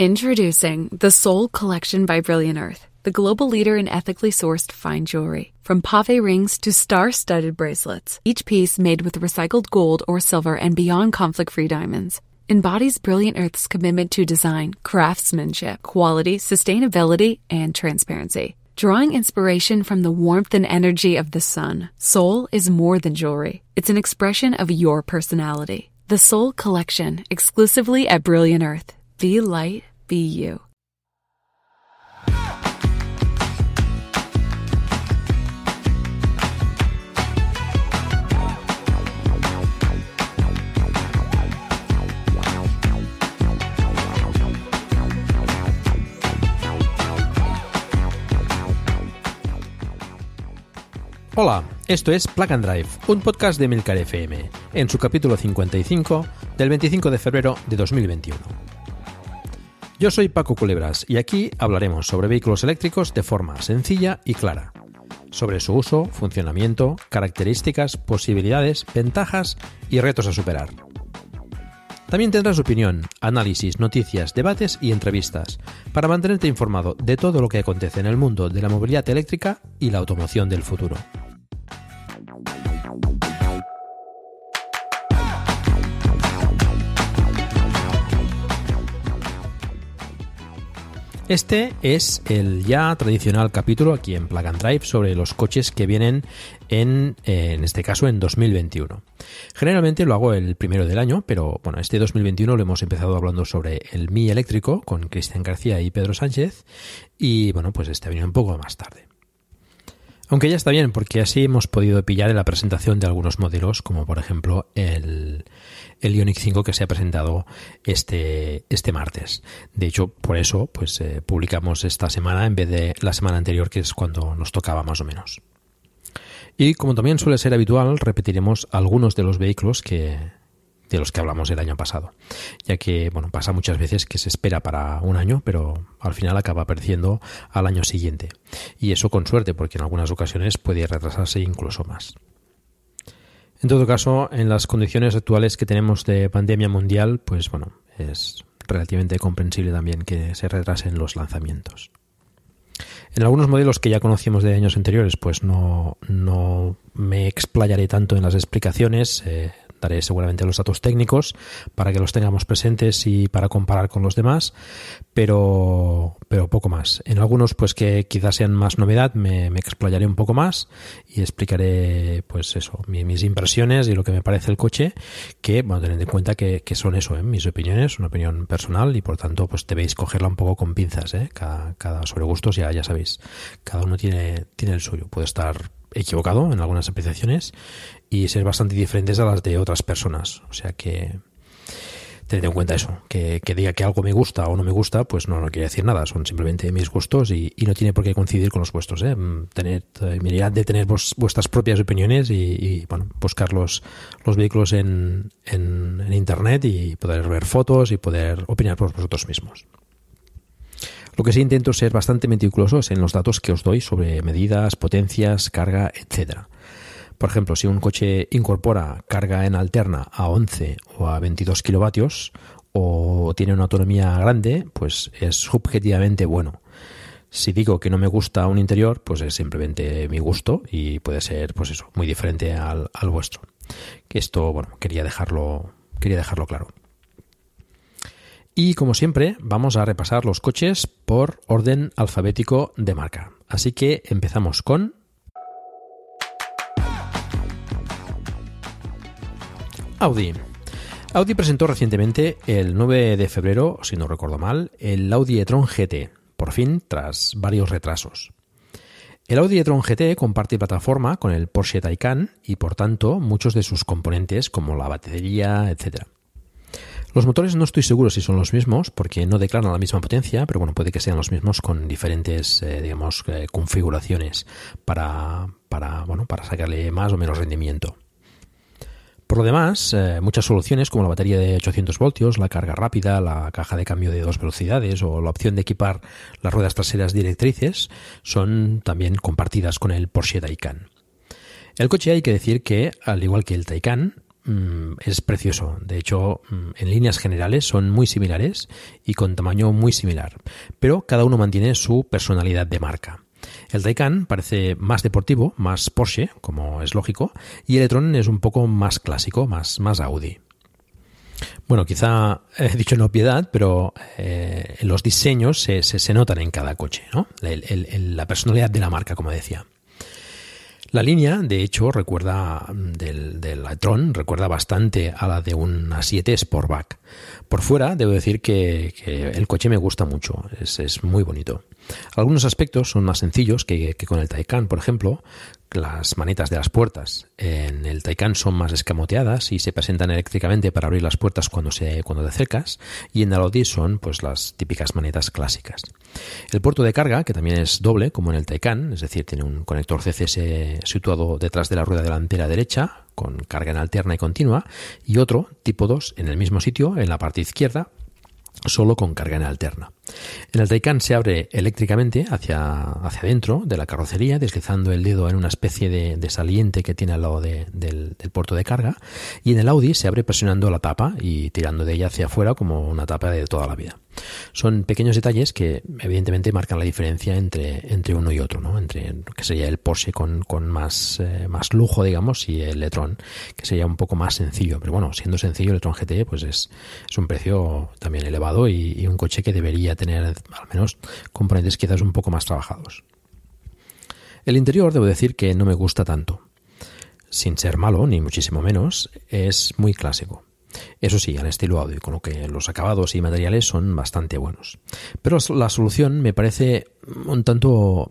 Introducing the Soul Collection by Brilliant Earth, the global leader in ethically sourced fine jewelry. From pave rings to star studded bracelets, each piece made with recycled gold or silver and beyond conflict free diamonds embodies Brilliant Earth's commitment to design, craftsmanship, quality, sustainability, and transparency. Drawing inspiration from the warmth and energy of the sun, Soul is more than jewelry. It's an expression of your personality. The Soul Collection, exclusively at Brilliant Earth. Be light, be you. Hola, esto es Plug and Drive, un podcast de Milcar FM, en su capítulo 55 del 25 de febrero de 2021. Yo soy Paco Culebras y aquí hablaremos sobre vehículos eléctricos de forma sencilla y clara, sobre su uso, funcionamiento, características, posibilidades, ventajas y retos a superar. También tendrás opinión, análisis, noticias, debates y entrevistas para mantenerte informado de todo lo que acontece en el mundo de la movilidad eléctrica y la automoción del futuro. Este es el ya tradicional capítulo aquí en Plug and Drive sobre los coches que vienen en, eh, en este caso en 2021. Generalmente lo hago el primero del año, pero bueno, este 2021 lo hemos empezado hablando sobre el Mi eléctrico con Cristian García y Pedro Sánchez y bueno, pues este ha venido un poco más tarde. Aunque ya está bien, porque así hemos podido pillar en la presentación de algunos modelos, como por ejemplo el, el Ioniq 5 que se ha presentado este, este martes. De hecho, por eso pues eh, publicamos esta semana en vez de la semana anterior, que es cuando nos tocaba más o menos. Y como también suele ser habitual, repetiremos algunos de los vehículos que, de los que hablamos el año pasado, ya que bueno pasa muchas veces que se espera para un año, pero al final acaba apareciendo al año siguiente y eso con suerte, porque en algunas ocasiones puede retrasarse incluso más. En todo caso, en las condiciones actuales que tenemos de pandemia mundial, pues bueno, es relativamente comprensible también que se retrasen los lanzamientos. En algunos modelos que ya conocíamos de años anteriores, pues no, no me explayaré tanto en las explicaciones. Eh, daré seguramente los datos técnicos para que los tengamos presentes y para comparar con los demás, pero, pero poco más. En algunos, pues que quizás sean más novedad, me, explayaré un poco más y explicaré, pues eso, mis impresiones y lo que me parece el coche, que, bueno, tened en cuenta que, son eso, ¿eh? mis opiniones, una opinión personal y por tanto, pues debéis cogerla un poco con pinzas, ¿eh? cada, cada sobre gustos, ya, ya sabéis, cada uno tiene, tiene el suyo, puede estar equivocado en algunas apreciaciones y ser bastante diferentes a las de otras personas. O sea que tened en cuenta eso, que, diga que algo me gusta o no me gusta, pues no, no quiere decir nada, son simplemente mis gustos y, no tiene por qué coincidir con los vuestros. ¿eh? Tener, mirad de tener vuestras propias opiniones y, bueno, buscar los, los vehículos en, en, en, Internet y poder ver fotos y poder opinar por vosotros mismos. Lo que sí intento ser bastante meticuloso en los datos que os doy sobre medidas, potencias, carga, etc. Por ejemplo, si un coche incorpora carga en alterna a 11 o a 22 kilovatios o tiene una autonomía grande, pues es subjetivamente bueno. Si digo que no me gusta un interior, pues es simplemente mi gusto y puede ser, pues eso, muy diferente al, al vuestro. Esto, bueno, quería dejarlo, quería dejarlo claro. Y como siempre, vamos a repasar los coches por orden alfabético de marca. Así que empezamos con Audi. Audi presentó recientemente el 9 de febrero, si no recuerdo mal, el Audi e-tron GT, por fin tras varios retrasos. El Audi e-tron GT comparte plataforma con el Porsche Taycan y por tanto muchos de sus componentes como la batería, etc. Los motores no estoy seguro si son los mismos, porque no declaran la misma potencia, pero bueno, puede que sean los mismos con diferentes, eh, digamos, eh, configuraciones para, para, bueno, para sacarle más o menos rendimiento. Por lo demás, eh, muchas soluciones como la batería de 800 voltios, la carga rápida, la caja de cambio de dos velocidades o la opción de equipar las ruedas traseras directrices son también compartidas con el Porsche Taycan. El coche hay que decir que, al igual que el Taycan, mm, es precioso. De hecho, mm, en líneas generales son muy similares y con tamaño muy similar, pero cada uno mantiene su personalidad de marca. El Taycan parece más deportivo, más Porsche, como es lógico, y el e-tron es un poco más clásico, más, más Audi. Bueno, quizá he dicho en piedad, pero eh, los diseños se, se, notan en cada coche, ¿no? la personalidad de la marca, como decía. La línea, de hecho, recuerda del, del e-tron, recuerda bastante a la de un A7 Sportback. Por fuera, debo decir que, el coche me gusta mucho, es, es, muy bonito. Algunos aspectos son más sencillos que, que con el Taycan, por ejemplo, las manetas de las puertas en el Taycan son más escamoteadas y se presentan eléctricamente para abrir las puertas cuando, se, cuando te acercas y en el Audi son pues las típicas manetas clásicas. El puerto de carga, que también es doble como en el Taycan, es decir, tiene un conector CCS situado detrás de la rueda delantera derecha con carga en alterna y continua y otro tipo 2 en el mismo sitio en la parte izquierda solo con carga en alterna. En el Taycan se abre eléctricamente hacia, hacia adentro de la carrocería, deslizando el dedo en una especie de, saliente que tiene al lado del, del, puerto de carga, y en el Audi se abre presionando la tapa y tirando de ella hacia afuera como una tapa de toda la vida. Son pequeños detalles que evidentemente marcan la diferencia entre, entre uno y otro, ¿no? Entre que sería el Porsche con, con más, eh, más lujo, digamos, y el e-tron, que sería un poco más sencillo. Pero bueno, siendo sencillo, el e-tron GT pues es, es un precio también elevado y un coche que debería tener al menos componentes quizás un poco más trabajados. El interior, debo decir que no me gusta tanto. Sin ser malo, ni muchísimo menos, es muy clásico. Eso sí, al estilo Audi, con lo que los acabados y materiales son bastante buenos. Pero la solución me parece un tanto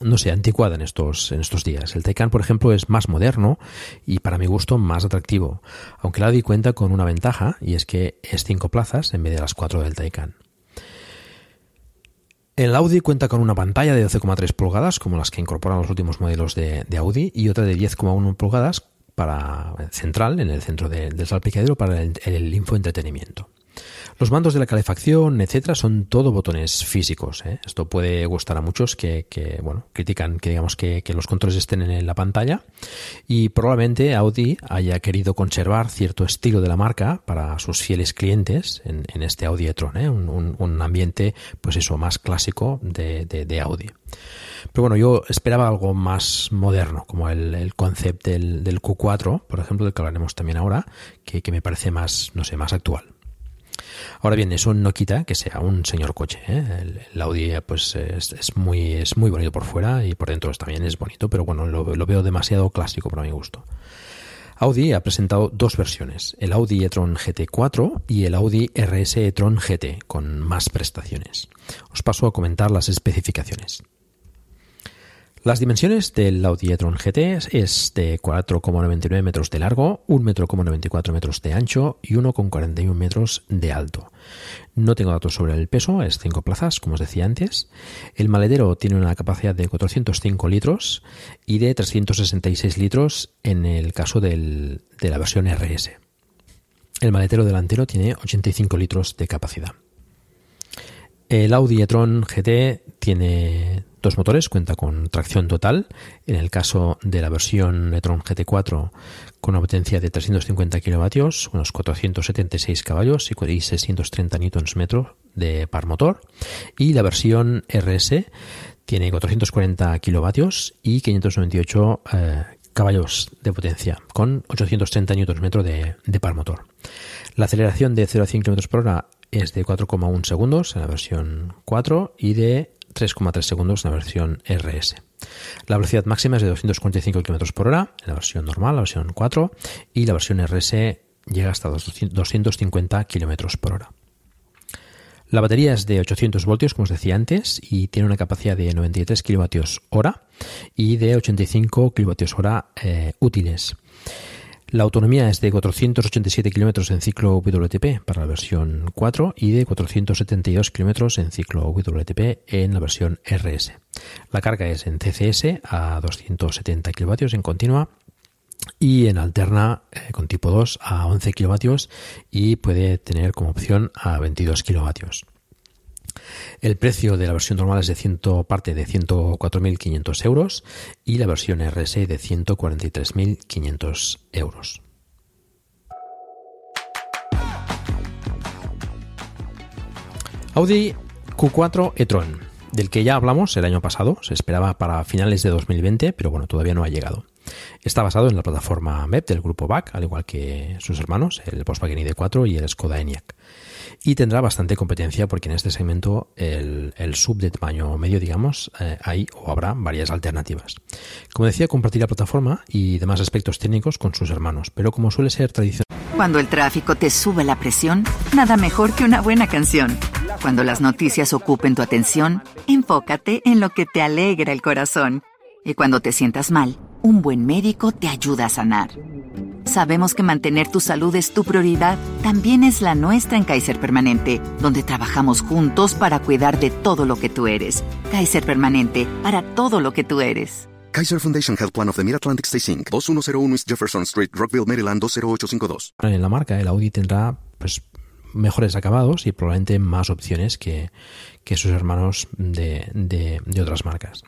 no sé, anticuada en estos, en estos días. El Taycan, por ejemplo, es más moderno y para mi gusto más atractivo, aunque el Audi cuenta con una ventaja y es que es cinco plazas en vez de las cuatro del Taycan. El Audi cuenta con una pantalla de 12,3 pulgadas, como las que incorporan los últimos modelos de, de Audi, y otra de 10,1 pulgadas para central en el centro del salpicadero para el, infoentretenimiento. Los mandos de la calefacción, etcétera, son todo botones físicos. ¿eh? Esto puede gustar a muchos que, bueno, critican que digamos que, los controles estén en la pantalla y probablemente Audi haya querido conservar cierto estilo de la marca para sus fieles clientes en, este Audi e-tron, ¿eh? un, ambiente, pues eso, más clásico de, Audi. Pero bueno, yo esperaba algo más moderno, como el, el concept del, del, Q4, por ejemplo, del que hablaremos también ahora, que, que, me parece más, no sé, más actual. Ahora bien, eso no quita que sea un señor coche. ¿eh? El, Audi pues es, muy, es muy bonito por fuera y por dentro también es bonito, pero bueno, lo, lo veo demasiado clásico para mi gusto. Audi ha presentado dos versiones, el Audi e-tron GT4 y el Audi RS e-tron GT, con más prestaciones. Os paso a comentar las especificaciones. Las dimensiones del Audi e-tron GT es de 4,99 metros de largo, 1,94 metros de ancho y 1,41 metros de alto. No tengo datos sobre el peso, es 5 plazas, como os decía antes. El maletero tiene una capacidad de 405 litros y de 366 litros en el caso de la versión RS. El maletero delantero tiene 85 litros de capacidad. El Audi e-tron GT tiene dos motores, cuenta con tracción total. En el caso de la versión e-tron GT4 con una potencia de 350 kilovatios, unos 476 caballos y 630 Nm de par motor. Y la versión RS tiene 440 kilovatios y 598 eh, caballos de potencia, con 830 Nm de, de par motor. La aceleración de 0 a 100 km por hora es de 4,1 segundos en la versión 4 y de 3,3 segundos en la versión RS. La velocidad máxima es de 245 km por hora en la versión normal, la versión 4, y la versión RS llega hasta 250 km por hora. La batería es de 800 voltios, como os decía antes, y tiene una capacidad de 93 kWh y de 85 kWh eh, útiles. La autonomía es de 487 kilómetros en ciclo WTP para la versión 4 y de 472 kilómetros en ciclo WTP en la versión RS. La carga es en CCS a 270 kilovatios en continua y en alterna eh, con tipo 2 a 11 kilovatios y puede tener como opción a 22 kilovatios. El precio de la versión normal es de 100, parte de 104.500 euros y la versión RSI de 143.500 euros. Audi Q4 e-tron, del que ya hablamos el año pasado, se esperaba para finales de 2020, pero bueno, todavía no ha llegado. Está basado en la plataforma MEP del grupo BAC, al igual que sus hermanos, el Volkswagen ID4 y el Skoda Enyaq. Y tendrá bastante competencia porque en este segmento el, sub de tamaño medio, digamos, eh, hay o habrá varias alternativas. Como decía, compartirá plataforma y demás aspectos técnicos con sus hermanos, pero como suele ser tradicional. Cuando el tráfico te sube la presión, nada mejor que una buena canción. Cuando las noticias ocupen tu atención, enfócate en lo que te alegra el corazón. Y cuando te sientas mal, un buen médico te ayuda a sanar. Sabemos que mantener tu salud es tu prioridad, también es la nuestra en Kaiser Permanente, donde trabajamos juntos para cuidar de todo lo que tú eres. Kaiser Permanente, para todo lo que tú eres. Kaiser Foundation Health Plan of the Mid-Atlantic Stay Inc. 2101 East Jefferson Street, Rockville, Maryland 20852. En la marca, el Audi tendrá pues mejores acabados y probablemente más opciones que, sus hermanos de, de otras marcas.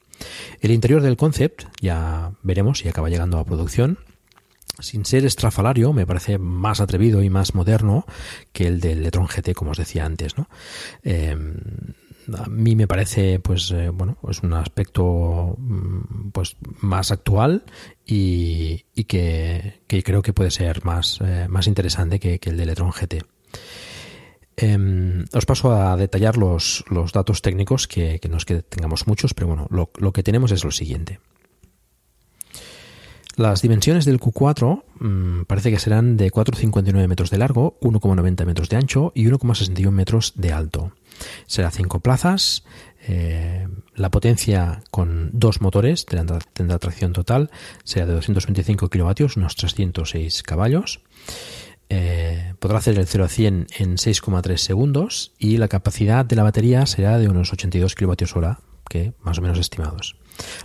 El interior del concept, ya veremos si acaba llegando a producción, sin ser estrafalario, me parece más atrevido y más moderno que el del Letron GT, como os decía antes, ¿no? Eh, a mí me parece, pues, eh, bueno, es un aspecto, mm, pues, más actual y, que, creo que puede ser más, eh, más interesante que, el del Letron GT. Em, os paso a detallar los, datos técnicos, que, no es que tengamos muchos, pero bueno, lo, que tenemos es lo siguiente. Las dimensiones del Q4 mm, parece que serán de 4,59 metros de largo, 1,90 metros de ancho y 1,61 metros de alto. Será cinco plazas. Eh, la potencia con dos motores tendrá, tracción total, será de 225 kilovatios, unos 306 caballos. Eh, podrá hacer el 0 a 100 en 6,3 segundos y la capacidad de la batería será de unos 82 kilovatios hora, que más o menos estimados.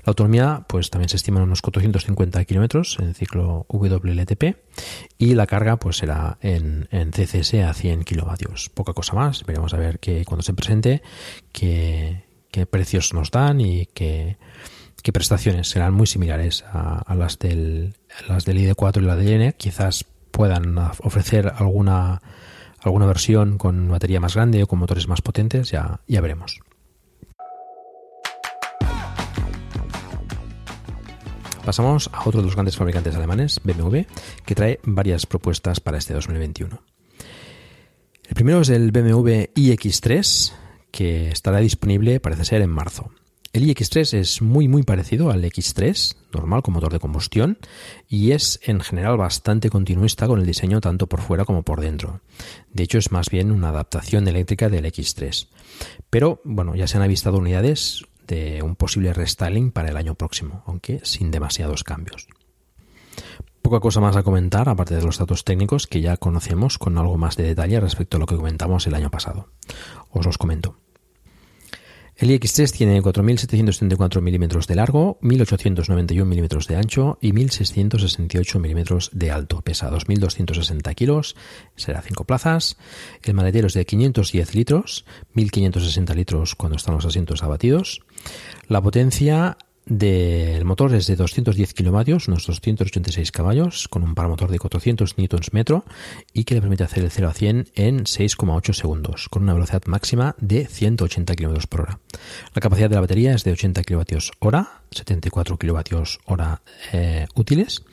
La autonomía, pues también se estima en unos 450 kilómetros en ciclo WLTP y la carga, pues será en, CCS a 100 kilovatios. Poca cosa más. Veremos a ver que cuando se presente qué, precios nos dan y qué, prestaciones serán muy similares a, las del las del ID4 y la de N. Quizás puedan ofrecer alguna alguna versión con batería más grande o con motores más potentes, ya, ya veremos. Pasamos a otro de los grandes fabricantes alemanes, BMW, que trae varias propuestas para este 2021. El primero es el BMW iX3, que estará disponible, parece ser, en marzo. El iX3 es muy muy parecido al X3, normal con motor de combustión, y es en general bastante continuista con el diseño tanto por fuera como por dentro. De hecho es más bien una adaptación eléctrica del X3. Pero bueno, ya se han avistado unidades de un posible restyling para el año próximo, aunque sin demasiados cambios. Poca cosa más a comentar, aparte de los datos técnicos que ya conocemos con algo más de detalle respecto a lo que comentamos el año pasado. Os los comento. El iX3 tiene 4.734 milímetros de largo, 1.891 milímetros de ancho y 1.668 milímetros de alto. Pesa 2.260 kilos, será 5 plazas. El maletero es de 510 litros, 1.560 litros cuando están los asientos abatidos. La potencia del motor es de 210 kilovatios, unos 286 caballos, con un par motor de 400 newtons metro y que le permite hacer el 0 a 100 en 6,8 segundos, con una velocidad máxima de 180 km por hora. La capacidad de la batería es de 80 kilovatios hora, 74 kilovatios hora eh, útiles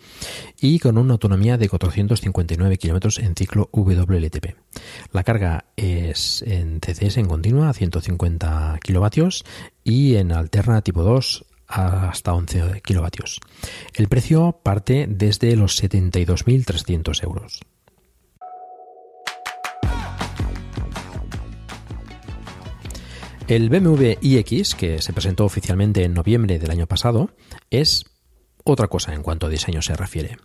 y con una autonomía de 459 kilómetros en ciclo WLTP. La carga es en CCS en continua a 150 kilovatios y en alterna tipo 2 hasta 11 kilovatios. El precio parte desde los 72.300 euros. El BMW iX, que se presentó oficialmente en noviembre del año pasado, es otra cosa en cuanto a diseño se refiere.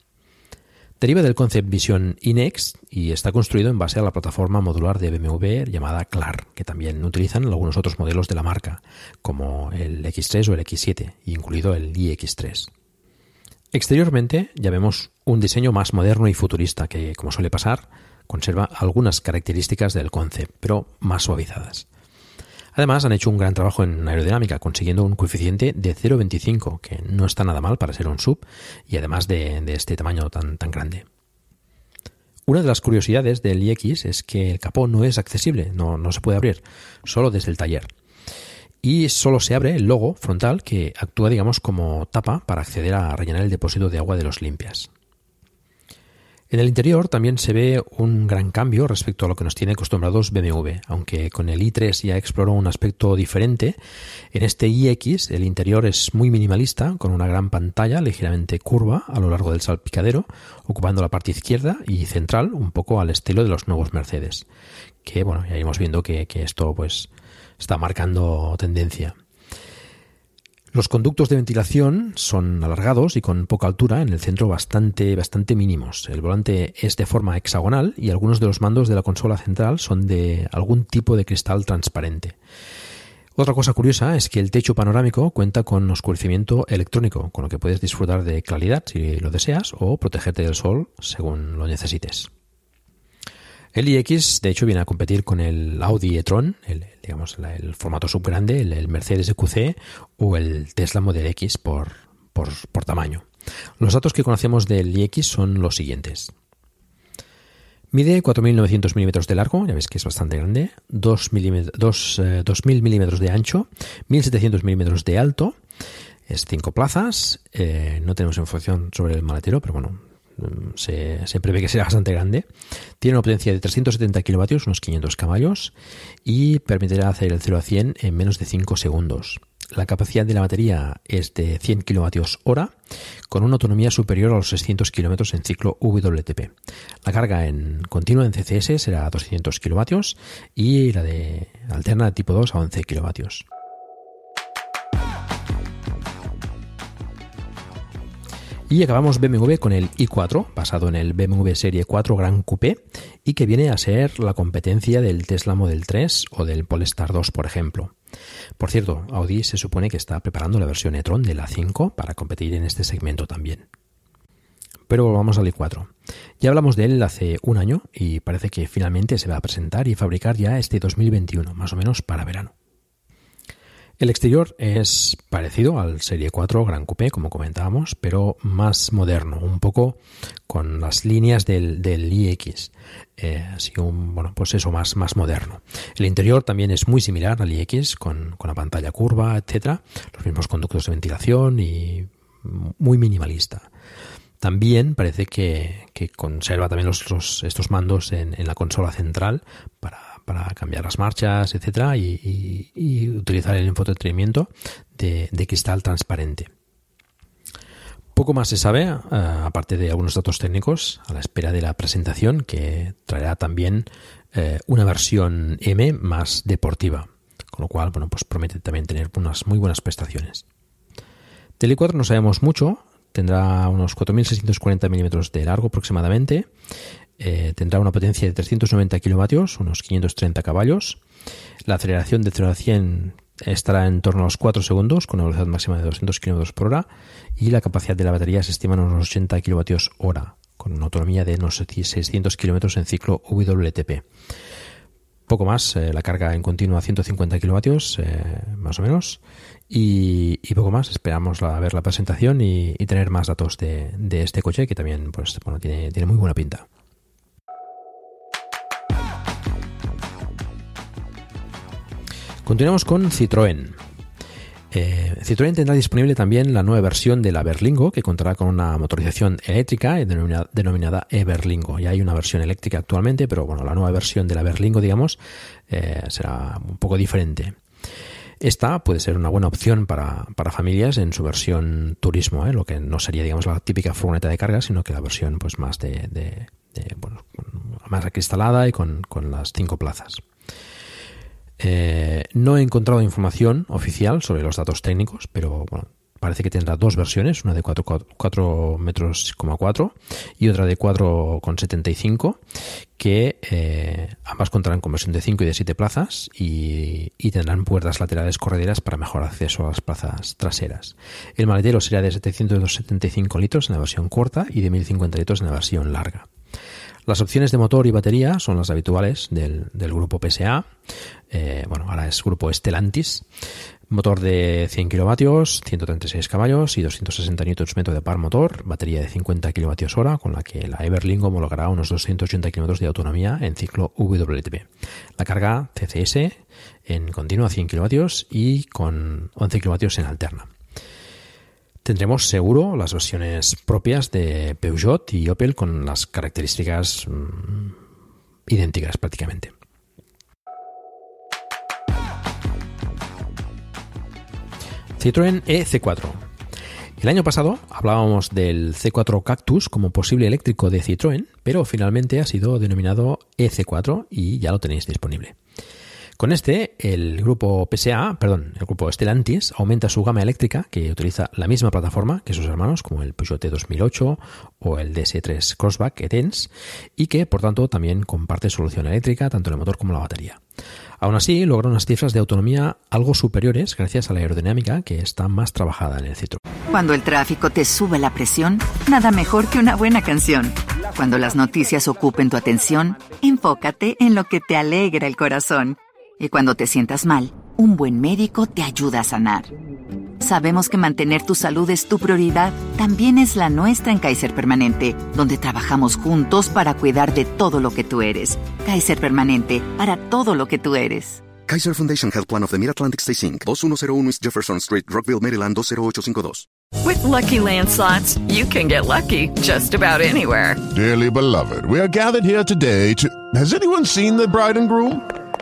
Deriva del Concept Vision Inex y está construido en base a la plataforma modular de BMW llamada CLAR, que también utilizan algunos otros modelos de la marca, como el X3 o el X7, incluido el iX3. Exteriormente ya vemos un diseño más moderno y futurista que, como suele pasar, conserva algunas características del Concept, pero más suavizadas. Además, han hecho un gran trabajo en aerodinámica, consiguiendo un coeficiente de 0,25, que no está nada mal para ser un sub, y además de, este tamaño tan, grande. Una de las curiosidades del iX es que el capó no es accesible, no, no se puede abrir, solo desde el taller. Y solo se abre el logo frontal que actúa, digamos, como tapa para acceder a rellenar el depósito de agua de los limpias. En el interior también se ve un gran cambio respecto a lo que nos tiene acostumbrados BMW, aunque con el i3 ya exploró un aspecto diferente. En este iX el interior es muy minimalista, con una gran pantalla ligeramente curva a lo largo del salpicadero, ocupando la parte izquierda y central, un poco al estilo de los nuevos Mercedes. Que bueno, ya iremos viendo que, que esto pues está marcando tendencia. Los conductos de ventilación son alargados y con poca altura, en el centro bastante, bastante mínimos. El volante es de forma hexagonal y algunos de los mandos de la consola central son de algún tipo de cristal transparente. Otra cosa curiosa es que el techo panorámico cuenta con oscurecimiento electrónico, con lo que puedes disfrutar de claridad si lo deseas o protegerte del sol según lo necesites. El iX, de hecho, viene a competir con el Audi e-tron, el, digamos, el formato subgrande, el, el Mercedes EQC o el Tesla Model X por, por, tamaño. Los datos que conocemos del iX son los siguientes. Mide 4.900 milímetros de largo, ya ves que es bastante grande, 2.000 milímetros de ancho, 1.700 milímetros de alto, es 5 plazas, eh, no tenemos información sobre el maletero, pero bueno, se, prevé que sea bastante grande. Tiene una potencia de 370 kilovatios, unos 500 caballos, y permitirá hacer el 0 a 100 en menos de 5 segundos. La capacidad de la batería es de 100 kilovatios hora, con una autonomía superior a los 600 kilómetros en ciclo WTP. La carga en continua en CCS será 200 kilovatios y la de alterna tipo 2 a 11 kilovatios. Y acabamos BMW con el i4, basado en el BMW Serie 4 Gran Coupé, y que viene a ser la competencia del Tesla Model 3 o del Polestar 2, por ejemplo. Por cierto, Audi se supone que está preparando la versión e-tron de la 5 para competir en este segmento también. Pero volvamos al i4. Ya hablamos de él hace un año y parece que finalmente se va a presentar y fabricar ya este 2021, más o menos para verano. El exterior es parecido al Serie 4 Gran Coupé, como comentábamos, pero más moderno, un poco con las líneas del, iX. Eh, así un, bueno, pues eso, más, más moderno. El interior también es muy similar al iX, con, con la pantalla curva, etcétera, los mismos conductos de ventilación y muy minimalista. También parece que, conserva también los, estos mandos en, en, la consola central para para cambiar las marchas, etcétera, y, utilizar el infoentretenimiento de, cristal transparente. Poco más se sabe, eh, aparte de algunos datos técnicos, a la espera de la presentación que traerá también eh, una versión M más deportiva, con lo cual, bueno, pues promete también tener unas muy buenas prestaciones. Del i4 no sabemos mucho, tendrá unos 4.640 milímetros de largo aproximadamente, eh, tendrá una potencia de 390 kilovatios, unos 530 caballos. La aceleración de 0 a 100 estará en torno a los 4 segundos, con una velocidad máxima de 200 km por hora. Y la capacidad de la batería se estima en unos 80 kilovatios hora, con una autonomía de unos 600 kilómetros en ciclo WTP. Poco más, eh, la carga en continua a 150 kilovatios, eh, más o menos. Y, poco más, esperamos a ver la presentación y, tener más datos de, este coche que también pues, tiene muy buena pinta. Continuamos con Citroën. Eh, Citroën tendrá disponible también la nueva versión de la Berlingo, que contará con una motorización eléctrica denominada, denominada e-Berlingo. Ya hay una versión eléctrica actualmente, pero bueno, la nueva versión de la Berlingo, digamos, eh, será un poco diferente. Esta puede ser una buena opción para, familias en su versión turismo, ¿eh? lo que no sería, digamos, la típica furgoneta de carga, sino que la versión pues más de, bueno, más acristalada y con, con las cinco plazas. Eh, no he encontrado información oficial sobre los datos técnicos, pero bueno, parece que tendrá dos versiones, una de 4, metros, y otra de 4,75, que eh, ambas contarán con versión de 5 y de 7 plazas y, tendrán puertas laterales correderas para mejor acceso a las plazas traseras. El maletero será de 775 litros en la versión corta y de 1050 litros en la versión larga. Las opciones de motor y batería son las habituales del, grupo PSA. Eh, bueno, ahora es grupo Stellantis. Motor de 100 kilovatios, 136 caballos y 260 Nm de par motor, batería de 50 kWh con la que la Everling homologará unos 280 km de autonomía en ciclo WLTP. La carga CCS en continua 100 kW y con 11 kW en alterna. Tendremos seguro las versiones propias de Peugeot y Opel con las características mm, idénticas prácticamente. Citroën EC4. El año pasado hablábamos del C4 Cactus como posible eléctrico de Citroën, pero finalmente ha sido denominado EC4 y ya lo tenéis disponible. Con este, el grupo PSA, perdón, el grupo Stellantis aumenta su gama eléctrica que utiliza la misma plataforma que sus hermanos como el Peugeot 2008 o el DS3 Crossback E-Tense y que por tanto también comparte solución eléctrica tanto en el motor como en la batería. Aún así, logra unas cifras de autonomía algo superiores gracias a la aerodinámica que está más trabajada en el Citroën. Cuando el tráfico te sube la presión, nada mejor que una buena canción. Cuando las noticias ocupen tu atención, enfócate en lo que te alegra el corazón. Y cuando te sientas mal, un buen médico te ayuda a sanar. Sabemos que mantener tu salud es tu prioridad, también es la nuestra en Kaiser Permanente, donde trabajamos juntos para cuidar de todo lo que tú eres. Kaiser Permanente, para todo lo que tú eres. Kaiser Foundation Health Plan of the Mid-Atlantic Stay Inc. 2101 East Jefferson Street, Rockville, Maryland 20852. With lucky landslots, you can get lucky just about anywhere. Dearly beloved, we are gathered here today to. Has anyone seen the bride and groom?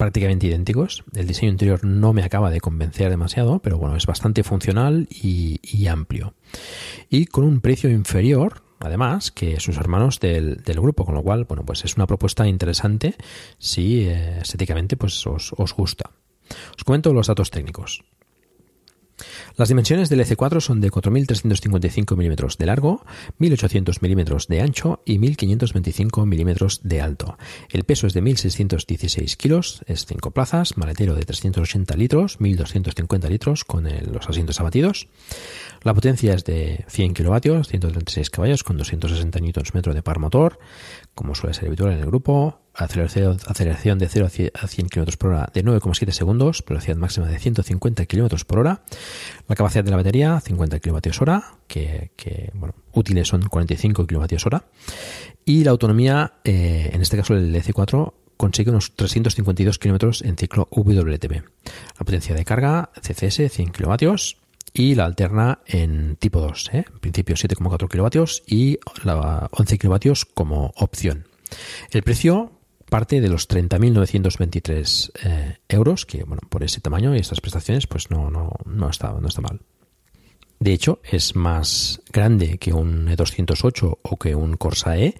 prácticamente idénticos. El diseño interior no me acaba de convencer demasiado, pero bueno, es bastante funcional y, amplio. Y con un precio inferior, además, que sus hermanos del, grupo, con lo cual, bueno, pues es una propuesta interesante si eh, estéticamente pues os, os gusta. Os comento los datos técnicos. Las dimensiones del EC4 son de 4.355 milímetros de largo, 1.800 milímetros de ancho y 1.525 milímetros de alto. El peso es de 1.616 kilos, es 5 plazas, maletero de 380 litros, 1.250 litros con los asientos abatidos. La potencia es de 100 kilovatios, 136 caballos con 260 Nm de par motor, como suele ser habitual en el grupo. Aceleración, de 0 a 100 km por hora de 9,7 segundos, velocidad máxima de 150 km por hora. La capacidad de la batería, 50 kWh, que, que bueno, útiles son 45 kWh. Y la autonomía, eh, en este caso el EC4, consigue unos 352 km en ciclo WLTP. La potencia de carga, CCS, 100 kW y la alterna en tipo 2, ¿eh? en principio 7,4 kilovatios y la 11 kilovatios como opción. El precio parte de los 30.923 eh, euros, que bueno, por ese tamaño y estas prestaciones, pues no, no, no, está, no está mal. De hecho, es más grande que un E208 o que un Corsa E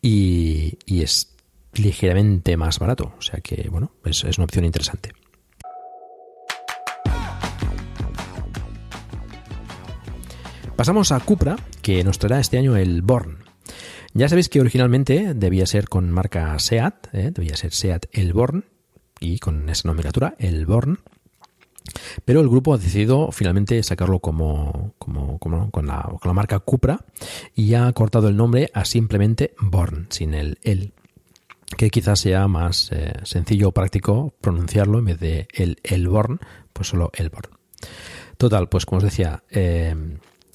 y, es ligeramente más barato. O sea que, bueno, es una opción interesante. Pasamos a Cupra, que nos traerá este año el Born. Ya sabéis que originalmente debía ser con marca SEAT, ¿eh? debía ser SEAT el Born, y con esa nomenclatura, el Born. Pero el grupo ha decidido finalmente sacarlo como, como, con, la, marca Cupra y ha cortado el nombre a simplemente Born, sin el el que quizás sea más eh, sencillo o práctico pronunciarlo en vez de el, el Born, pues solo el Born. Total, pues como os decía, eh,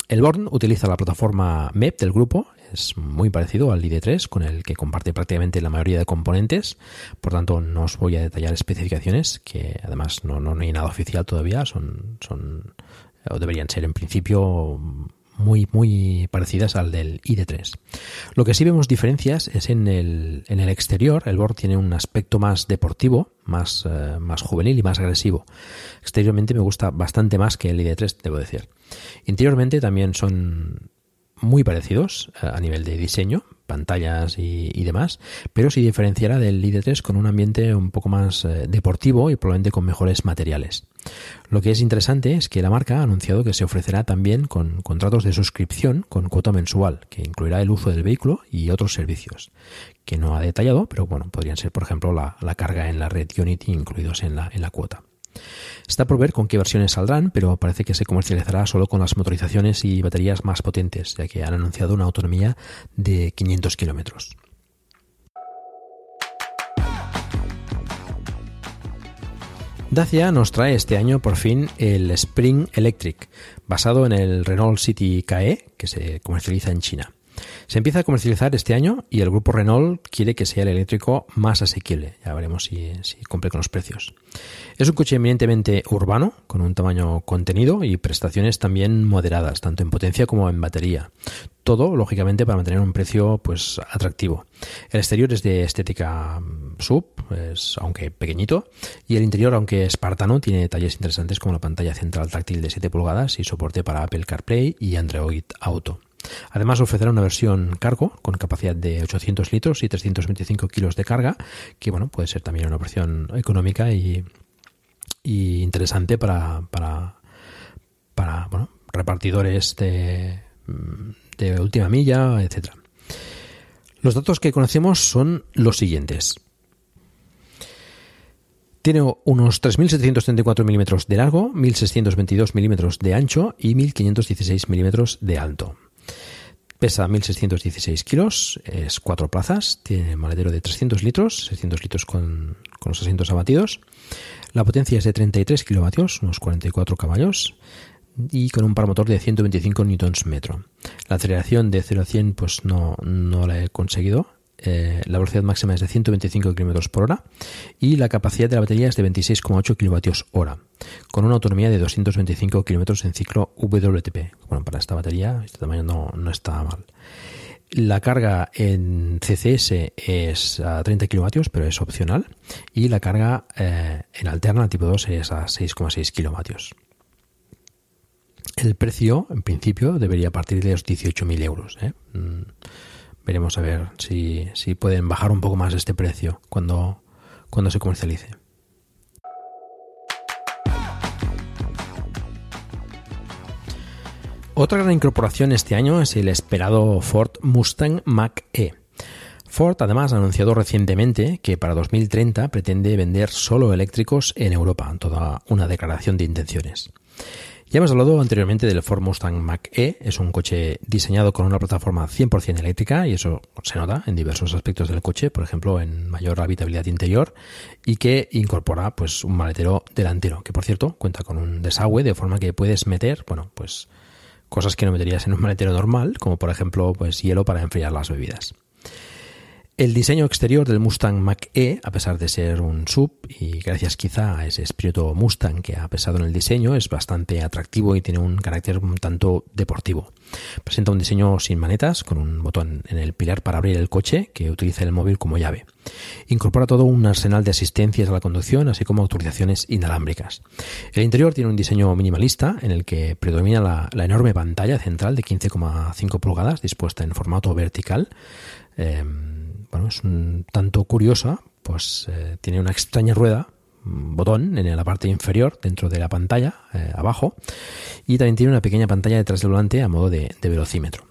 el Born utiliza la plataforma MEP del grupo, es muy parecido al ID3 con el que comparte prácticamente la mayoría de componentes, por tanto no os voy a detallar especificaciones que además no, no, hay nada oficial todavía, son, son o deberían ser en principio muy, muy parecidas al del ID3. Lo que sí vemos diferencias es en el, en el exterior. El Born tiene un aspecto más deportivo, más, eh, más juvenil y más agresivo. Exteriormente me gusta bastante más que el ID3, debo decir. Interiormente también son muy parecidos eh, a nivel de diseño, pantallas y, demás, pero se diferenciará del ID3 con un ambiente un poco más eh, deportivo y probablemente con mejores materiales. Lo que es interesante es que la marca ha anunciado que se ofrecerá también con contratos de suscripción con cuota mensual, que incluirá el uso del vehículo y otros servicios, que no ha detallado, pero bueno, podrían ser, por ejemplo, la, carga en la red Unity incluidos en la, en la cuota. Está por ver con qué versiones saldrán, pero parece que se comercializará solo con las motorizaciones y baterías más potentes, ya que han anunciado una autonomía de 500 kilómetros. Dacia nos trae este año por fin el Spring Electric, basado en el Renault City KE que se comercializa en China. Se empieza a comercializar este año y el grupo Renault quiere que sea el eléctrico más asequible. Ya veremos si, cumple con los precios. Es un coche eminentemente urbano, con un tamaño contenido y prestaciones también moderadas, tanto en potencia como en batería. Todo, lógicamente, para mantener un precio pues atractivo. El exterior es de estética mm, sub, es, aunque pequeñito, y el interior, aunque espartano, tiene detalles interesantes como la pantalla central táctil de 7 pulgadas y soporte para Apple CarPlay y Android Auto. Además ofrecerá una versión cargo con capacidad de 800 litros y 325 kilos de carga, que bueno, puede ser también una opción económica y, interesante para, para, para bueno, repartidores de, de última milla, etcétera. Los datos que conocemos son los siguientes. Tiene unos 3.734 milímetros de largo, 1.622 milímetros de ancho y 1.516 milímetros de alto. Pesa 1.616 kilos, es cuatro plazas, tiene maletero de 300 litros, 600 litros con, los asientos abatidos. La potencia es de 33 kilovatios, unos 44 caballos, y con un par motor de 125 newtons metro. La aceleración de 0 a 100 pues no, no la he conseguido, eh, la velocidad máxima es de 125 km por hora y la capacidad de la batería es de 26,8 kWh, con una autonomía de 225 km en ciclo WTP. Bueno, para esta batería este tamaño no, está mal. La carga en CCS es a 30 kW, pero es opcional. Y la carga eh, en alterna tipo 2 es a 6,6 kW. El precio, en principio, debería partir de los 18.000 euros. ¿eh? Veremos a ver si, pueden bajar un poco más este precio cuando, cuando se comercialice. Otra gran incorporación este año es el esperado Ford Mustang Mach-E. Ford además ha anunciado recientemente que para 2030 pretende vender solo eléctricos en Europa, toda una declaración de intenciones. Ya hemos hablado anteriormente del Ford Mustang Mach-E, es un coche diseñado con una plataforma 100% eléctrica y eso se nota en diversos aspectos del coche, por ejemplo en mayor habitabilidad interior y que incorpora pues un maletero delantero, que por cierto cuenta con un desagüe de forma que puedes meter, bueno, pues cosas que no meterías en un maletero normal, como por ejemplo pues hielo para enfriar las bebidas. El diseño exterior del Mustang Mach-E, a pesar de ser un sub, y gracias quizá a ese espíritu Mustang que ha pesado en el diseño, es bastante atractivo y tiene un carácter un tanto deportivo. Presenta un diseño sin manetas, con un botón en el pilar para abrir el coche, que utiliza el móvil como llave. Incorpora todo un arsenal de asistencias a la conducción, así como autorizaciones inalámbricas. El interior tiene un diseño minimalista, en el que predomina la, enorme pantalla central de 15,5 pulgadas, dispuesta en formato vertical, eh, bueno, es un tanto curiosa, pues eh, tiene una extraña rueda, botón en la parte inferior dentro de la pantalla, eh, abajo, y también tiene una pequeña pantalla detrás del volante a modo de, velocímetro.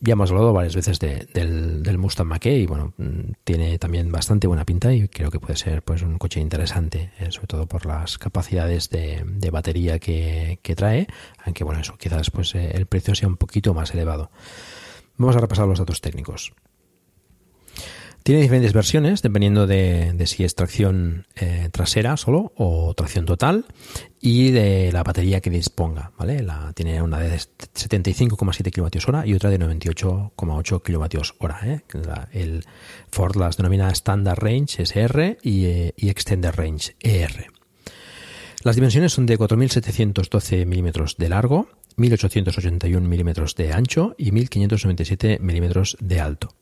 Ya hemos hablado varias veces del, Mustang mach y bueno, mm, tiene también bastante buena pinta y creo que puede ser pues un coche interesante, sobre todo por las capacidades de, batería que, que, trae, aunque bueno, eso quizás pues el precio sea un poquito más elevado. Vamos a repasar los datos técnicos. Tiene diferentes versiones dependiendo de, si es tracción eh, trasera solo o tracción total y de la batería que disponga. ¿vale? Tiene una de 75,7 kWh y otra de 98,8 kWh. ¿eh? el Ford las denomina Standard Range SR y, eh, y Extended Range ER. Las dimensiones son de 4.712 milímetros de largo, 1.881 milímetros de ancho y 1.597 milímetros de alto.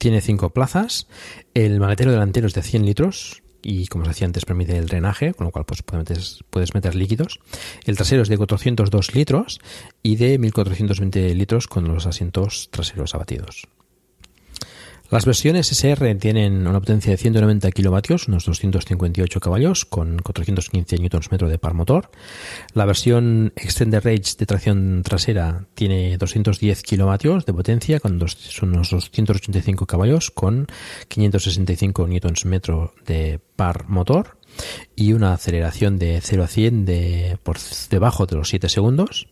Tiene cinco plazas. El maletero delantero es de 100 litros y, como os decía antes, permite el drenaje, con lo cual pues, puedes, meter líquidos. El trasero es de 402 litros y de 1420 litros con los asientos traseros abatidos. Las versiones SR tienen una potencia de 190 kilovatios, unos 258 caballos, con 415 Nm de par motor. La versión Extended Range de tracción trasera tiene 210 kilovatios de potencia, con unos 285 caballos, con 565 Nm de par motor y una aceleración de 0 a 100 de, por debajo de los 7 segundos.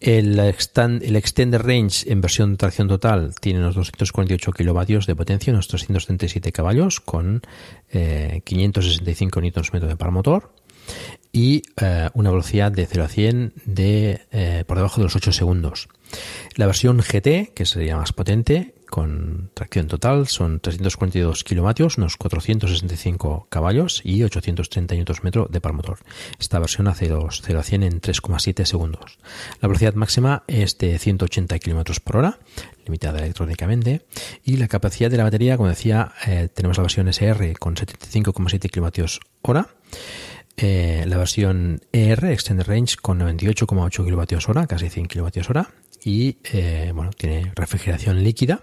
El, el Extended Range en versión tracción total tiene unos 248 kilovatios de potencia, unos 337 caballos con 565 eh, Nm de par motor y eh, una velocidad de 0 a 100 de, eh, por debajo de los 8 segundos. La versión GT, que sería más potente, con tracción total, son 342 kilovatios, unos 465 caballos y 830 Nm de par motor. Esta versión hace 0 a 100 en 3,7 segundos. La velocidad máxima es de 180 km por hora, limitada electrónicamente, y la capacidad de la batería, como decía, eh, tenemos la versión SR con 75,7 kWh hora eh, la versión ER, Extended Range, con 98,8 kWh, casi 100 kWh, y eh, bueno, tiene refrigeración líquida.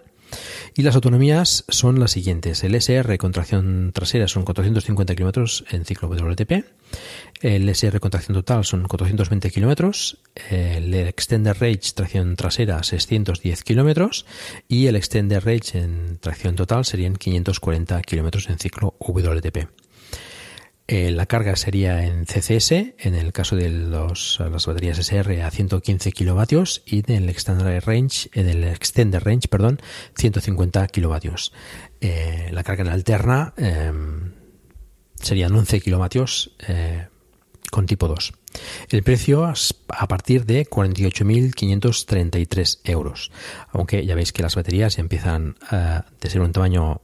Y las autonomías son las siguientes. El SR con tracción trasera son 450 km en ciclo WLTP. El SR con tracción total son 420 km. El Extended Range tracción trasera 610 km. Y el Extended Range en tracción total serían 540 km en ciclo WLTP. Eh, la carga sería en CCS, en el caso de los, las baterías SR a 115 kilovatios y en el Extended Range, en el Extended Range, perdón, 150 kilovatios. Eh, la carga en alterna em, serían 11 kilovatios eh, con tipo 2. El precio a partir de 48.533 euros. Aunque ya veis que las baterías empiezan de ser un tamaño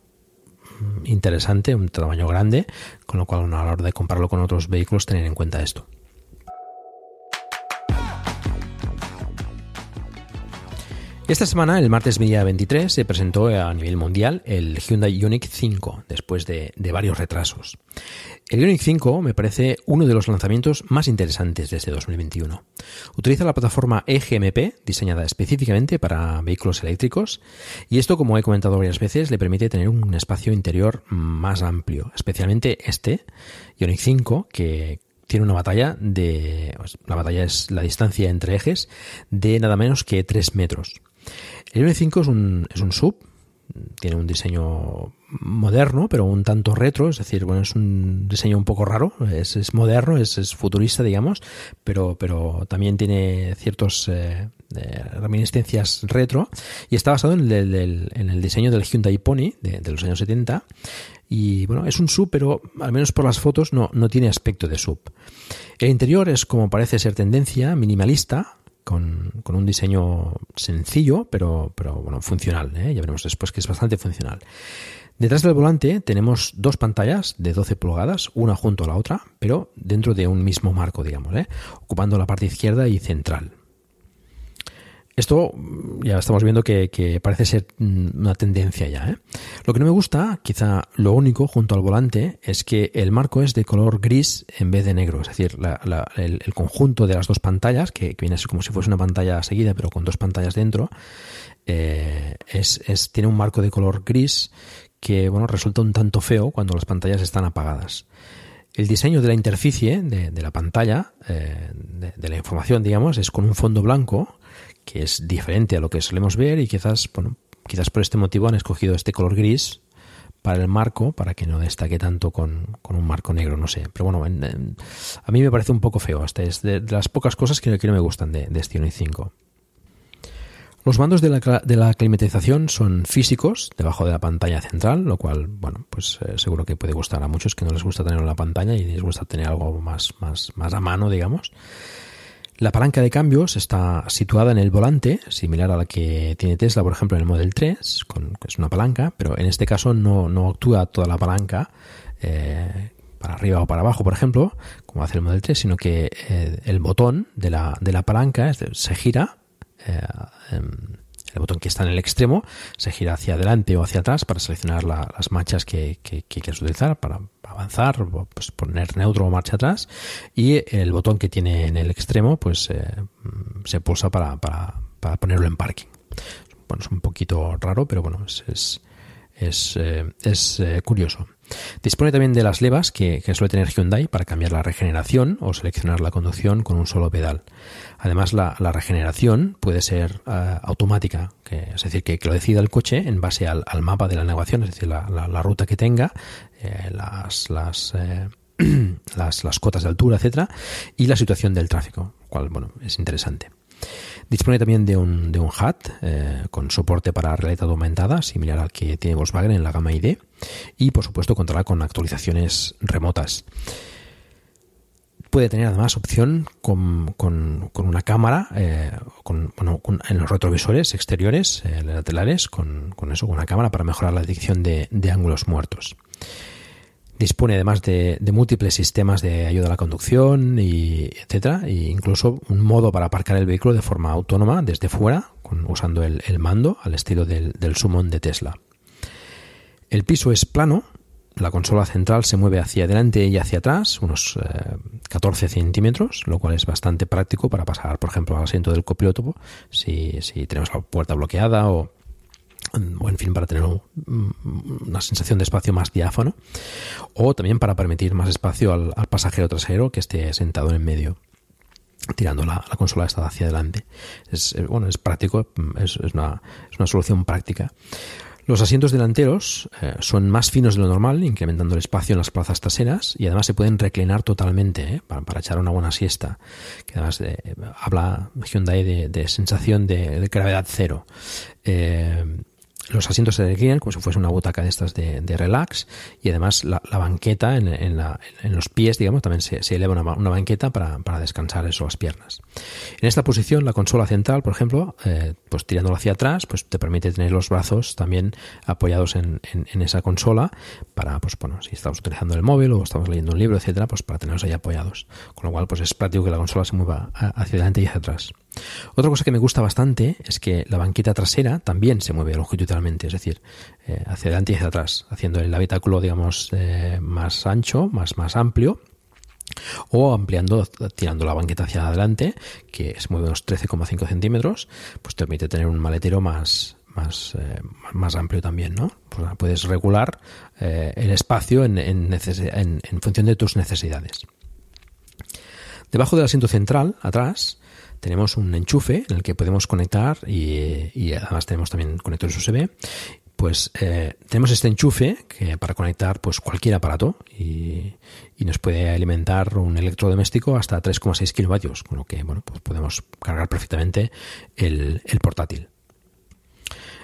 interesante, un tamaño grande, con lo cual a la hora de compararlo con otros vehículos tener en cuenta esto. Esta semana, el martes día 23, se presentó a nivel mundial el Hyundai Ioniq 5, después de, varios retrasos. El Ioniq 5 me parece uno de los lanzamientos más interesantes desde 2021. Utiliza la plataforma EGMP, diseñada específicamente para vehículos eléctricos, y esto, como he comentado varias veces, le permite tener un espacio interior más amplio, especialmente este, Ioniq 5, que tiene una batalla de... Pues, la batalla es la distancia entre ejes de nada menos que 3 metros. El M5 es un, es un sub, tiene un diseño moderno, pero un tanto retro, es decir, bueno, es un diseño un poco raro, es, moderno, es, futurista, digamos, pero, pero también tiene ciertos eh, reminiscencias retro y está basado en el, en el diseño del Hyundai Pony de, de, los años 70 y bueno, es un sub, pero al menos por las fotos no, no tiene aspecto de sub. El interior es como parece ser tendencia, minimalista, con, un diseño sencillo, pero, pero bueno, funcional. ¿eh? Ya veremos después que es bastante funcional. Detrás del volante tenemos dos pantallas de 12 pulgadas, una junto a la otra, pero dentro de un mismo marco, digamos, ¿eh? ocupando la parte izquierda y central. Esto mm, ya estamos viendo que, parece ser mm, una tendencia ya. ¿eh? Lo que no me gusta, quizá lo único junto al volante, es que el marco es de color gris en vez de negro. Es decir, el, conjunto de las dos pantallas, que, viene así como si fuese una pantalla seguida, pero con dos pantallas dentro, eh, tiene un marco de color gris que bueno, resulta un tanto feo cuando las pantallas están apagadas. El diseño de la interficie de, la pantalla, eh, de, la información, digamos, es con un fondo blanco que es diferente a lo que solemos ver y quizás, bueno, quizás por este motivo han escogido este color gris para el marco, para que no destaque tanto con, un marco negro, no sé. Pero bueno, a mí me parece un poco feo. Hasta es de, las pocas cosas que, no me gustan de, de este 5. Los mandos de la, de la, climatización son físicos, debajo de la pantalla central, lo cual, bueno, pues eh, seguro que puede gustar a muchos que no les gusta tenerlo en la pantalla y les gusta tener algo más, más, más a mano, digamos. La palanca de cambios está situada en el volante, similar a la que tiene Tesla, por ejemplo, en el Model 3, con, es una palanca, pero en este caso no, no actúa toda la palanca eh, para arriba o para abajo, por ejemplo, como hace el Model 3, sino que eh, el botón de la, de la palanca se gira eh, em, el botón que está en el extremo se gira hacia adelante o hacia atrás para seleccionar las marchas que, quieres utilizar para avanzar, pues poner neutro o marcha atrás y el botón que tiene en el extremo pues eh, se pulsa para, para, ponerlo en parking. Bueno, es un poquito raro, pero bueno, es, es, eh, es eh, curioso. Dispone también de las levas que, suele tener Hyundai para cambiar la regeneración o seleccionar la conducción con un solo pedal. Además, la, regeneración puede ser eh, automática, es decir, que, lo decida el coche en base al, mapa de la navegación, es decir, la, ruta que tenga, eh, las, las, eh, las, las, cotas de altura, etcétera, y la situación del tráfico, cual bueno, es interesante. Dispone también de un, de un HUD eh, con soporte para realidad aumentada, similar al que tiene Volkswagen en la gama ID, y por supuesto contará con actualizaciones remotas. Puede tener además opción con, con, una cámara eh, bueno, en los retrovisores exteriores, eh, laterales, con, eso, con una cámara para mejorar la detección de, de ángulos muertos. Dispone además de, múltiples sistemas de ayuda a la conducción y etcétera, e incluso un modo para aparcar el vehículo de forma autónoma desde fuera, usando el, mando al estilo del, del Summon de Tesla. El piso es plano, la consola central se mueve hacia adelante y hacia atrás, unos 14 eh, centímetros, lo cual es bastante práctico para pasar, por ejemplo, al asiento del copiloto si tenemos la puerta bloqueada o, o en fin, para tener una sensación de espacio más diáfano, o también para permitir más espacio al, pasajero trasero que esté sentado en medio tirando la, consola esta hacia adelante. Es, eh, bueno, es práctico, es, una, es una solución práctica. Los asientos delanteros eh, son más finos de lo normal, incrementando el espacio en las plazas traseras y además se pueden reclinar totalmente eh, para, echar una buena siesta. Que además habla Hyundai de, sensación de, gravedad cero los asientos se reclinan como si fuese una butaca de estas de, relax y además la, banqueta en, en, los pies, digamos, también se, eleva una, banqueta para, descansar eso, las piernas. En esta posición, la consola central, por ejemplo, eh, pues tirándolo hacia atrás, pues te permite tener los brazos también apoyados en, esa consola para, pues bueno, si estamos utilizando el móvil o estamos leyendo un libro, etcétera, pues para tenerlos ahí apoyados. Con lo cual, pues es práctico que la consola se mueva hacia adelante y hacia atrás. Otra cosa que me gusta bastante es que la banqueta trasera también se mueve longitudinalmente, es decir, eh, hacia adelante y hacia atrás, haciendo el habitáculo, digamos, eh, más ancho, más, más amplio, o ampliando, tirando la banqueta hacia adelante, que se mueve unos 13,5 centímetros, pues te permite tener un maletero más, más, eh, más amplio también, ¿no? Pues puedes regular el espacio en, en, en función de tus necesidades. Debajo del asiento central, atrás, tenemos un enchufe en el que podemos conectar y, además tenemos también conectores USB pues eh, tenemos este enchufe que para conectar pues cualquier aparato y, nos puede alimentar un electrodoméstico hasta 3,6 kilovatios, con lo que bueno pues podemos cargar perfectamente el, el portátil.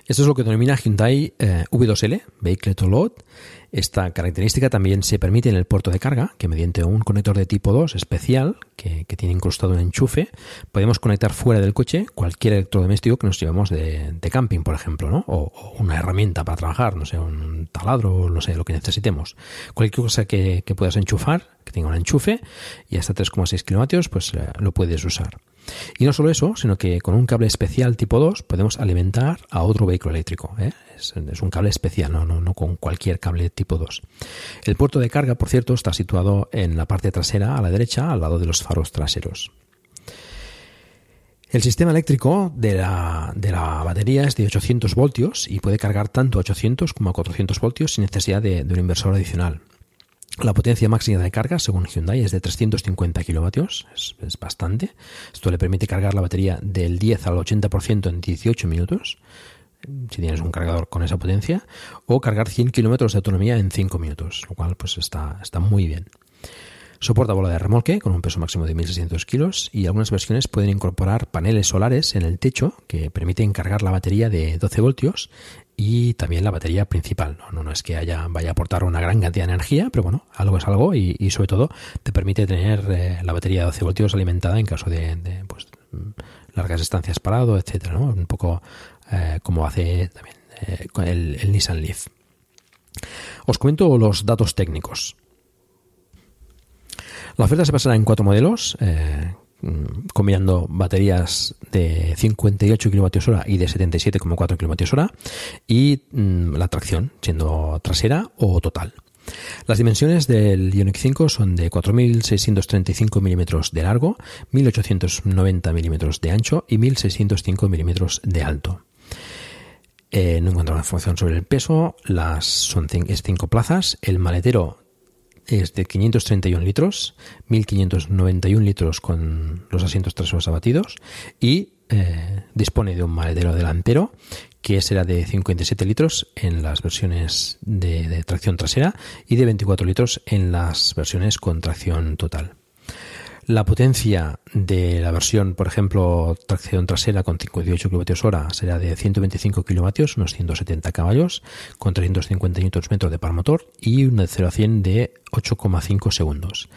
Esto es lo que denomina Hyundai eh, V2L, Vehicle to Load. Esta característica también se permite en el puerto de carga, que mediante un conector de tipo 2 especial, que, tiene incrustado un enchufe, podemos conectar fuera del coche cualquier electrodoméstico que nos llevemos de, camping, por ejemplo, ¿no? O, una herramienta para trabajar, no sé, un taladro, no sé, lo que necesitemos. Cualquier cosa que, puedas enchufar, que tenga un enchufe, y hasta 3,6 kilovatios, pues eh, lo puedes usar. Y no solo eso, sino que con un cable especial tipo 2 podemos alimentar a otro vehículo eléctrico. ¿eh? Es, un cable especial, no, no, no con cualquier cable tipo 2. El puerto de carga, por cierto, está situado en la parte trasera, a la derecha, al lado de los faros traseros. El sistema eléctrico de la, de la, batería es de 800 voltios y puede cargar tanto a 800 como a 400 voltios sin necesidad de un inversor adicional. La potencia máxima de carga, según Hyundai, es de 350 kilovatios, es, bastante. Esto le permite cargar la batería del 10 al 80% en 18 minutos, si tienes un cargador con esa potencia, o cargar 100 kilómetros de autonomía en 5 minutos, lo cual pues está, está muy bien. Soporta bola de remolque con un peso máximo de 1.600 kilos y algunas versiones pueden incorporar paneles solares en el techo que permiten cargar la batería de 12 voltios y también la batería principal. No, no, es que haya, vaya a aportar una gran cantidad de energía, pero bueno, algo es algo y, sobre todo te permite tener eh, la batería de 12 voltios alimentada en caso de, pues, largas estancias parado, etcétera, ¿no? Un poco eh, como hace también eh, el, Nissan Leaf. Os comento los datos técnicos. La oferta se basará en cuatro modelos Mm, combinando baterías de 58 kWh y de 77,4 kWh y mm, la tracción siendo trasera o total. Las dimensiones del Ioniq 5 son de 4.635 milímetros de largo, 1.890 milímetros de ancho y 1.605 milímetros de alto. Eh, no encuentro información sobre el peso. Las son es cinco plazas. El maletero es de 531 litros, 1591 litros con los asientos traseros abatidos y eh, dispone de un maletero delantero que será de 57 litros en las versiones de tracción trasera y de 24 litros en las versiones con tracción total. La potencia de la versión, por ejemplo, tracción trasera con 58 kWh será de 125 kW, unos 170 caballos, con 350 Nm de par motor y una de 0 a 100 de 8,5 segundos.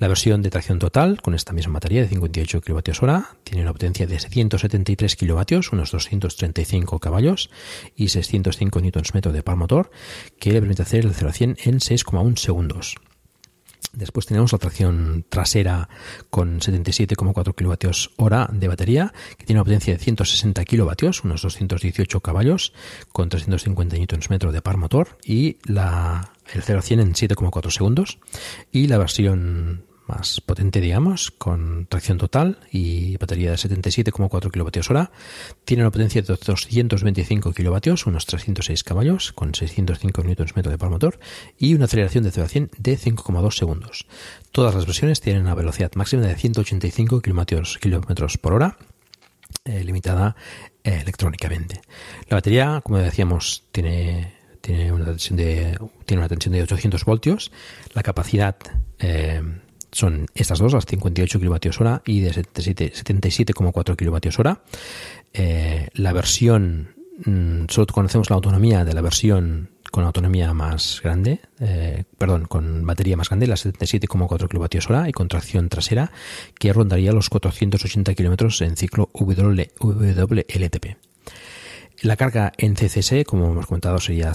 La versión de tracción total, con esta misma batería de 58 kWh, tiene una potencia de 173 kW, unos 235 caballos y 605 Nm de par motor, que le permite hacer el 0 a 100 en 6,1 segundos. Después tenemos la tracción trasera con 77,4 kWh de batería, que tiene una potencia de 160 kW, unos 218 caballos, con 350 Nm de par motor, y el 0 a 100 en 7,4 segundos. Y la versión más potente, digamos, con tracción total y batería de 77,4 kWh. Tiene una potencia de 225 kW, unos 306 caballos, con 605 Nm de par motor y una aceleración de 0 a 100 de 5,2 segundos. Todas las versiones tienen una velocidad máxima de 185 km por hora, eh, limitada eh, electrónicamente. La batería, como decíamos, tiene tiene una tensión de, tiene una tensión de 800 voltios. La capacidad eh, son estas dos, las 58 kWh y de 77,4 kWh. Eh, la versión, mm, solo conocemos la autonomía de la versión con autonomía más grande, eh, perdón, con batería más grande, la 77,4 kWh y con tracción trasera, que rondaría los 480 km en ciclo WLTP. La carga en CCS, como hemos comentado, sería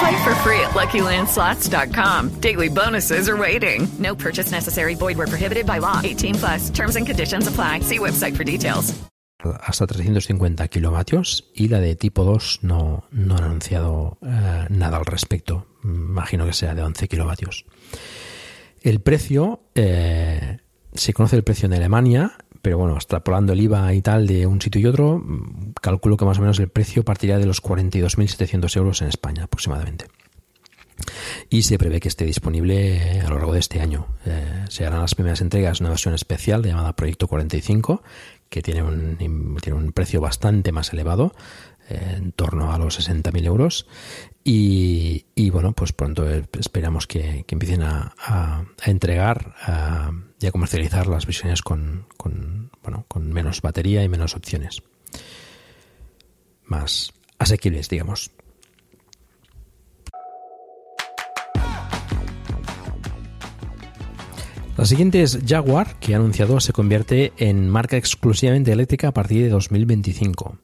Play for free at LuckyLandSlots.com. Daily bonuses are waiting. No purchase necessary. Void were prohibited by law. 18 plus. Terms and conditions apply. See website for details. Hasta 350 kilovatios y la de tipo 2 no, no han anunciado eh, nada al respecto. Imagino que sea de 11 kilovatios. El precio, eh, se conoce el precio en Alemania pero bueno, extrapolando el IVA y tal de un sitio y otro, calculo que más o menos el precio partiría de los 42.700 euros en España aproximadamente. Y se prevé que esté disponible a lo largo de este año. Eh, se harán las primeras entregas una versión especial llamada Proyecto 45, que tiene un, tiene un precio bastante más elevado, eh, en torno a los 60.000 euros. Y, bueno, pues pronto esperamos que, empiecen a, entregar y a comercializar las versiones con, bueno, con menos batería y menos opciones. Más asequibles, digamos. La siguiente es Jaguar, que ha anunciado se convierte en marca exclusivamente eléctrica a partir de 2025.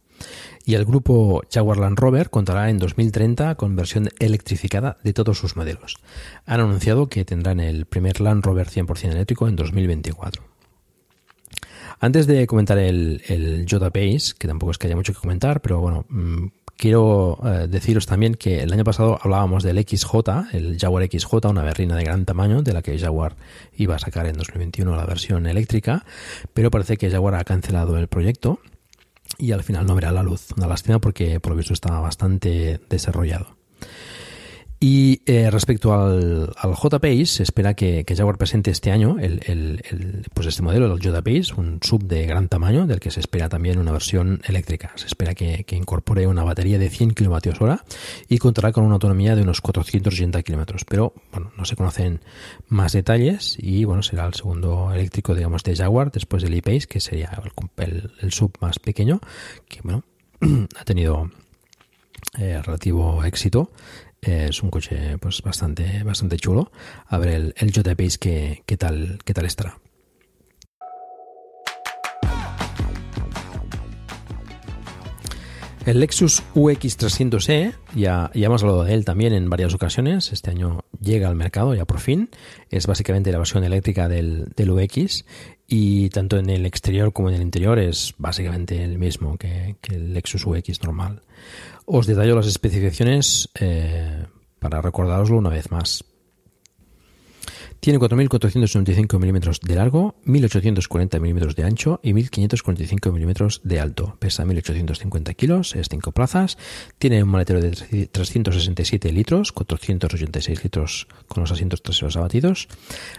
Y el grupo Jaguar Land Rover contará en 2030 con versión electrificada de todos sus modelos. Han anunciado que tendrán el primer Land Rover 100% eléctrico en 2024. Antes de comentar el, el Base, que tampoco es que haya mucho que comentar, pero bueno, mm, quiero eh, deciros también que el año pasado hablábamos del XJ, el Jaguar XJ, una berrina de gran tamaño, de la que Jaguar iba a sacar en 2021 la versión eléctrica, pero parece que Jaguar ha cancelado el proyecto y al final no verá la luz. Una lástima porque por lo visto estaba bastante desarrollado. Y eh, respecto al, al J-Pace, se espera que, Jaguar presente este año el, pues este modelo, el J-Pace, un sub de gran tamaño, del que se espera también una versión eléctrica. Se espera que, incorpore una batería de 100 kWh y contará con una autonomía de unos 480 km. Pero bueno, no se conocen más detalles y bueno, será el segundo eléctrico, digamos, de Jaguar después del E-Pace, que sería el, el, sub más pequeño, que bueno, ha tenido eh, relativo éxito es un coche pues bastante, bastante chulo. A ver el, el J-Pace qué, qué, tal, qué tal estará. El Lexus UX300E, ya, ya hemos hablado de él también en varias ocasiones, este año llega al mercado ya por fin, es básicamente la versión eléctrica del, del UX y tanto en el exterior como en el interior es básicamente el mismo que el Lexus UX normal. Os detallo las especificaciones eh, para recordároslo una vez más. Tiene 4.495 milímetros de largo, 1.840 milímetros de ancho y 1.545 milímetros de alto. Pesa 1.850 kilos, es 5 plazas. Tiene un maletero de 367 litros, 486 litros con los asientos traseros abatidos.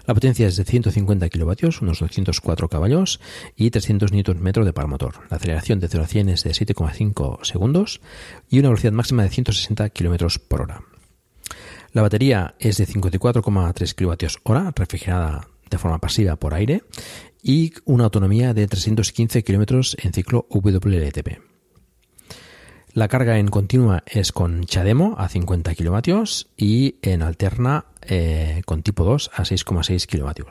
La potencia es de 150 kilovatios, unos 204 caballos y 300 Nm de par motor. La aceleración de 0 a 100 es de 7,5 segundos y una velocidad máxima de 160 km por hora. La batería es de 54,3 kWh, refrigerada de forma pasiva por aire y una autonomía de 315 km en ciclo WLTP. La carga en continua es con Chademo a 50 kW y en alterna eh, con tipo 2 a 6,6 kW.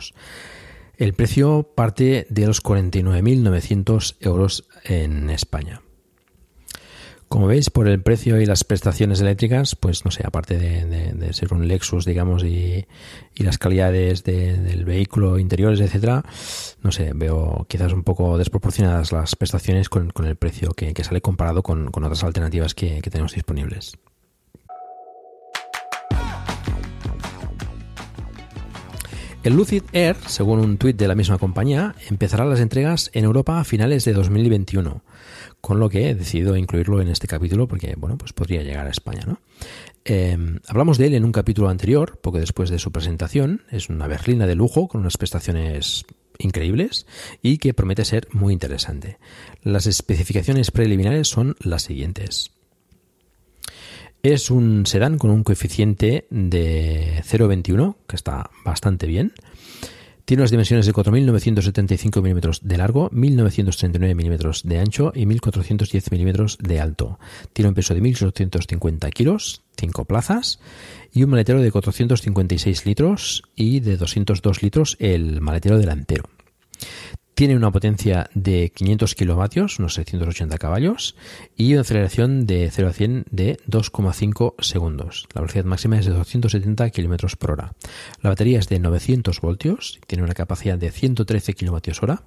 El precio parte de los 49.900 euros en España. Como veis, por el precio y las prestaciones eléctricas, pues no sé, aparte de, ser un Lexus, digamos, y, las calidades del vehículo, interiores, etcétera, no sé, veo quizás un poco desproporcionadas las prestaciones con, el precio que, sale comparado con, otras alternativas que, que tenemos disponibles. El Lucid Air, según un tuit de la misma compañía, empezará las entregas en Europa a finales de 2021 con lo que he decidido incluirlo en este capítulo porque, bueno, pues podría llegar a España, ¿no? Eh, hablamos de él en un capítulo anterior, poco después de su presentación. Es una berlina de lujo con unas prestaciones increíbles y que promete ser muy interesante. Las especificaciones preliminares son las siguientes. Es un sedán con un coeficiente de 0,21, que está bastante bien. Tiene las dimensiones de 4.975 milímetros de largo, 1.939 milímetros de ancho y 1.410 milímetros de alto. Tiene un peso de 1.850 kilos, 5 plazas, y un maletero de 456 litros y de 202 litros el maletero delantero. Tiene una potencia de 500 kilovatios, unos 680 caballos, y una aceleración de 0 a 100 de 2,5 segundos. La velocidad máxima es de 270 kilómetros por hora. La batería es de 900 voltios, tiene una capacidad de 113 kilovatios hora,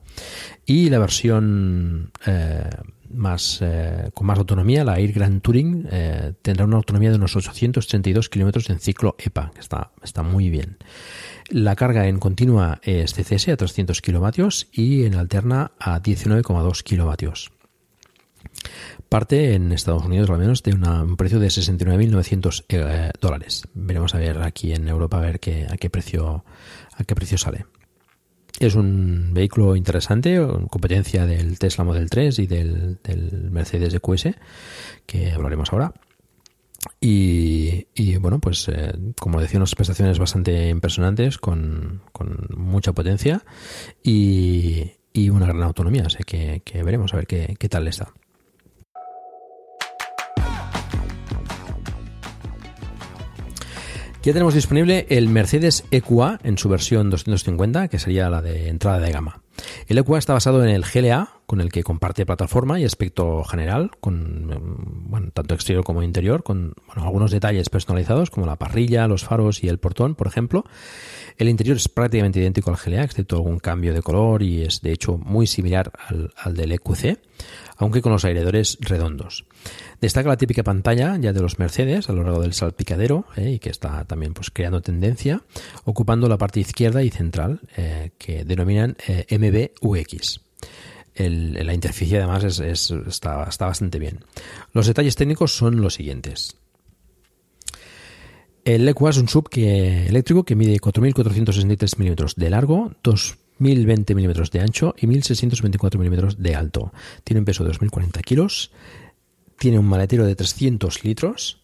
y la versión eh, eh, con más autonomía, la Air Grand Touring, eh, tendrá una autonomía de unos 832 kilómetros en ciclo EPA, que está, muy bien. La carga en continua es CCS a 300 kilovatios y en alterna a 19,2 kilovatios. Parte en Estados Unidos al menos de un precio de 69.900 eh, dólares. Veremos a ver aquí en Europa a ver a qué precio a qué precio sale. Es un vehículo interesante, competencia del Tesla Model 3 y del, Mercedes EQS, que hablaremos ahora. Y, bueno, pues eh, como decía, unas prestaciones bastante impresionantes, con, mucha potencia y, una gran autonomía. Así que, que veremos a ver qué, qué tal está. Ya tenemos disponible el Mercedes EQA en su versión 250, que sería la de entrada de gama. El EQA está basado en el GLA, con el que comparte plataforma y aspecto general, con mm, bueno, tanto exterior como interior, con algunos detalles personalizados como la parrilla, los faros y el portón, por ejemplo. El interior es prácticamente idéntico al GLA, excepto algún cambio de color y es de hecho muy similar al, al del EQC, aunque con los aireadores redondos. Destaca la típica pantalla ya de los Mercedes a lo largo del salpicadero eh, y que está también pues creando tendencia, ocupando la parte izquierda y central eh, que denominan eh, MBUX. la interfaz además está, bastante bien. Los detalles técnicos son los siguientes. El Equa es un sub que, eléctrico que mide 4.463 milímetros de largo, 2.020 milímetros de ancho y 1.624 milímetros de alto. Tiene un peso de 2.040 kilos, tiene un maletero de 300 litros,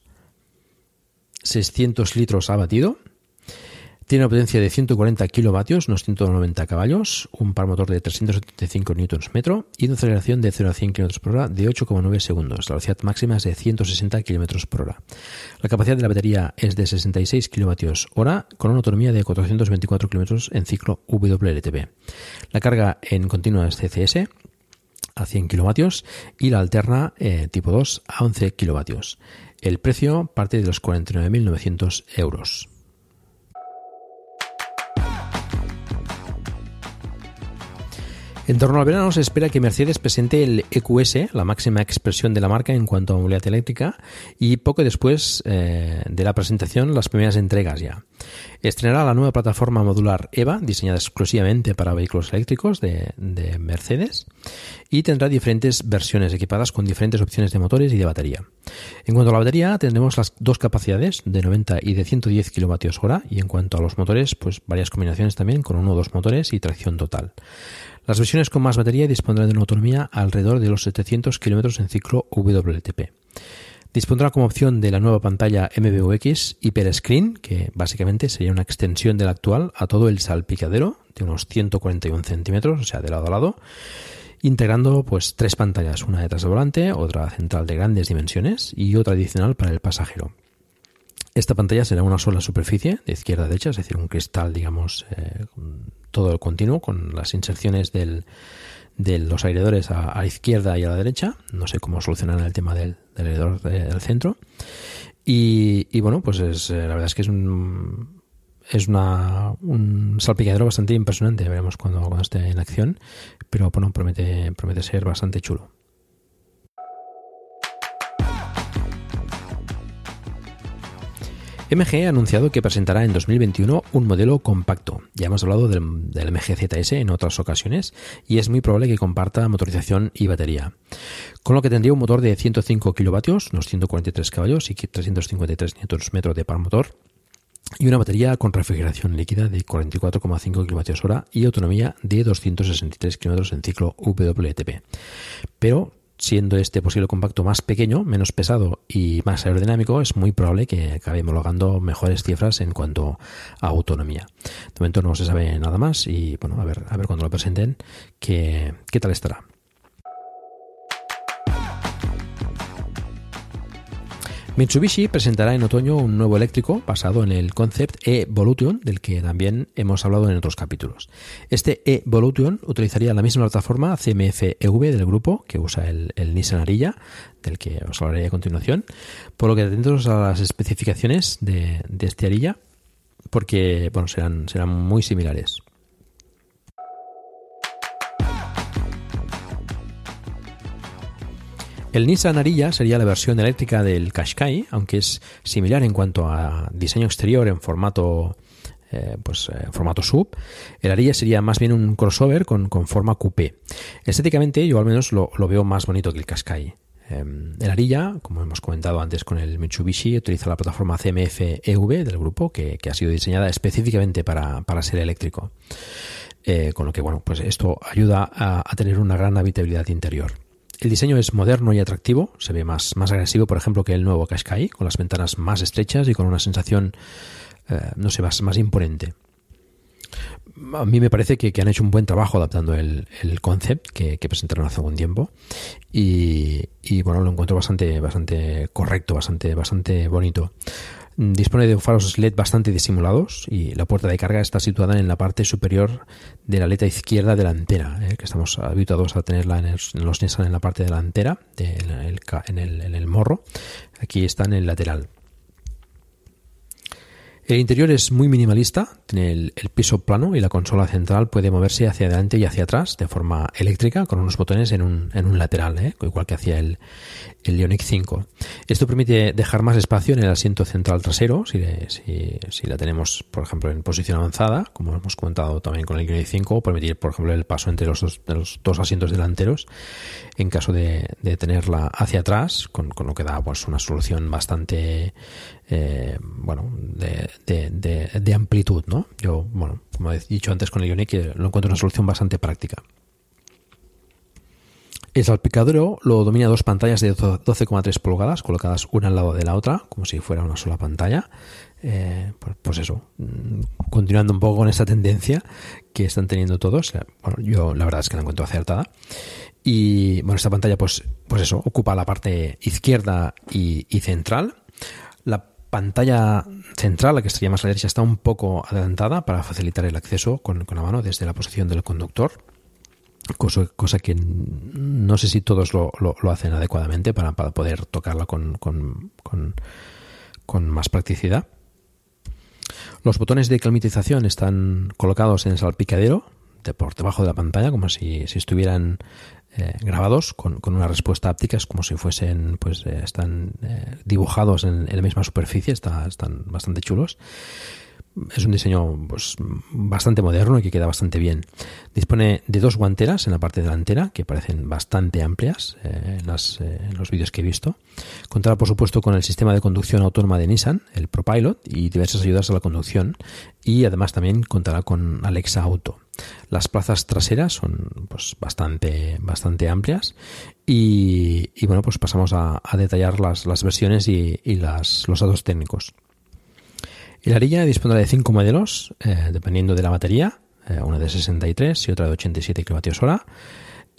600 litros abatido tiene una potencia de 140 kilovatios, unos 190 caballos, un par motor de 375 Nm y una aceleración de 0 a 100 km por hora de 8,9 segundos. La velocidad máxima es de 160 km por hora. La capacidad de la batería es de 66 kilovatios hora con una autonomía de 424 km en ciclo WLTP. La carga en continua es CCS a 100 kilovatios y la alterna eh, tipo 2 a 11 kilovatios. El precio parte de los 49.900 euros. En torno al verano se espera que Mercedes presente el EQS, la máxima expresión de la marca en cuanto a movilidad eléctrica, y poco después eh, de la presentación las primeras entregas ya. Estrenará la nueva plataforma modular EVA, diseñada exclusivamente para vehículos eléctricos de, de Mercedes, y tendrá diferentes versiones equipadas con diferentes opciones de motores y de batería. En cuanto a la batería, tendremos las dos capacidades de 90 y de 110 kWh, y en cuanto a los motores, pues varias combinaciones también con uno o dos motores y tracción total. Las versiones con más batería dispondrán de una autonomía alrededor de los 700 km en ciclo WLTP. Dispondrá como opción de la nueva pantalla MBUX Hyper Screen, que básicamente sería una extensión de la actual a todo el salpicadero de unos 141 centímetros, o sea, de lado a lado, integrando pues tres pantallas, una detrás del volante, otra central de grandes dimensiones y otra adicional para el pasajero. Esta pantalla será una sola superficie de izquierda a derecha, es decir, un cristal, digamos, eh, todo el continuo con las inserciones del, de los aireadores a, la izquierda y a la derecha. No sé cómo solucionar el tema del, del aireador del centro. Y, bueno, pues es, eh, la verdad es que es un, es una, un salpicadero bastante impresionante. Veremos cuando, cuando esté en acción. Pero bueno, promete, promete ser bastante chulo. MG ha anunciado que presentará en 2021 un modelo compacto. Ya hemos hablado del, MG ZS en otras ocasiones y es muy probable que comparta motorización y batería. Con lo que tendría un motor de 105 kilovatios, unos 143 caballos y 353 Nm de par motor y una batería con refrigeración líquida de 44,5 kWh y autonomía de 263 km en ciclo WLTP. Pero siendo este posible compacto más pequeño, menos pesado y más aerodinámico, es muy probable que acabe homologando mejores cifras en cuanto a autonomía. De momento no se sabe nada más y bueno, a ver, a ver cuando lo presenten qué, qué tal estará. Mitsubishi presentará en otoño un nuevo eléctrico basado en el concept e-Volution, del que también hemos hablado en otros capítulos. Este e-Volution utilizaría la misma plataforma CMF-EV del grupo que usa el, Nissan Arilla, del que os hablaré a continuación, por lo que atentos a las especificaciones de, de este Arilla, porque bueno, serán, serán muy similares. El Nissan Ariya sería la versión eléctrica del Qashqai, aunque es similar en cuanto a diseño exterior en formato eh, pues eh, formato sub. El Ariya sería más bien un crossover con, forma coupé. Estéticamente yo al menos lo, veo más bonito que el Qashqai. Em, el Ariya, como hemos comentado antes con el Mitsubishi, utiliza la plataforma CMF-EV del grupo, que, ha sido diseñada específicamente para, ser eléctrico. Eh, con lo que, bueno, pues esto ayuda a, a tener una gran habitabilidad interior. El diseño es moderno y atractivo, se ve más, más agresivo, por ejemplo, que el nuevo Qashqai, con las ventanas más estrechas y con una sensación, eh, no sé, más, más imponente. A mí me parece que, han hecho un buen trabajo adaptando el, el concept que, presentaron hace algún tiempo y, y, bueno, lo encuentro bastante, bastante correcto, bastante, bastante bonito. Dispone de faros LED bastante disimulados y la puerta de carga está situada en la parte superior de la aleta izquierda delantera, ¿eh? que estamos habituados a tenerla en, los Nissan en la parte delantera, en, el, morro. Aquí está en el lateral. El interior es muy minimalista, tiene el, el, piso plano y la consola central puede moverse hacia adelante y hacia atrás de forma eléctrica con unos botones en un, en un lateral, ¿eh? igual que hacía el, el Ioniq 5. Esto permite dejar más espacio en el asiento central trasero, si, si, si, la tenemos, por ejemplo, en posición avanzada, como hemos comentado también con el Ioniq 5, o permitir, por ejemplo, el paso entre los dos, los dos asientos delanteros en caso de, de tenerla hacia atrás, con, lo que da pues, una solución bastante eh, bueno, de, de, de, amplitud, ¿no? Yo, bueno, como he dicho antes con el Ioniq, lo encuentro una solución bastante práctica. El salpicadero lo domina dos pantallas de 12,3 pulgadas colocadas una al lado de la otra, como si fuera una sola pantalla. Eh, pues, pues, eso, continuando un poco con esta tendencia que están teniendo todos. Bueno, yo la verdad es que la encuentro acertada. Y bueno, esta pantalla, pues, pues eso, ocupa la parte izquierda y, central. La pantalla central, la que estaría más a la derecha, está un poco adelantada para facilitar el acceso con la mano desde la posición del conductor. Cosa, cosa que no sé si todos lo, lo, hacen adecuadamente para, para poder tocarla con, con, con, con más practicidad. Los botones de climatización están colocados en el salpicadero, de por debajo de la pantalla, como si, si estuvieran eh, grabados con, una respuesta áptica, es como si fuesen, pues eh, están eh, dibujados en, la misma superficie, está, están bastante chulos. Es un diseño pues, bastante moderno y que queda bastante bien. Dispone de dos guanteras en la parte delantera que parecen bastante amplias eh, en, eh, los vídeos que he visto. Contará, por supuesto, con el sistema de conducción autónoma de Nissan, el ProPilot, y diversas ayudas a la conducción. Y además también contará con Alexa Auto. Las plazas traseras son pues, bastante, bastante amplias. Y, bueno, pues pasamos a, a detallar las, las versiones y, y las, los datos técnicos. El Arilla dispondrá de cinco modelos, eh, dependiendo de la batería, eh, una de 63 y otra de 87 kWh.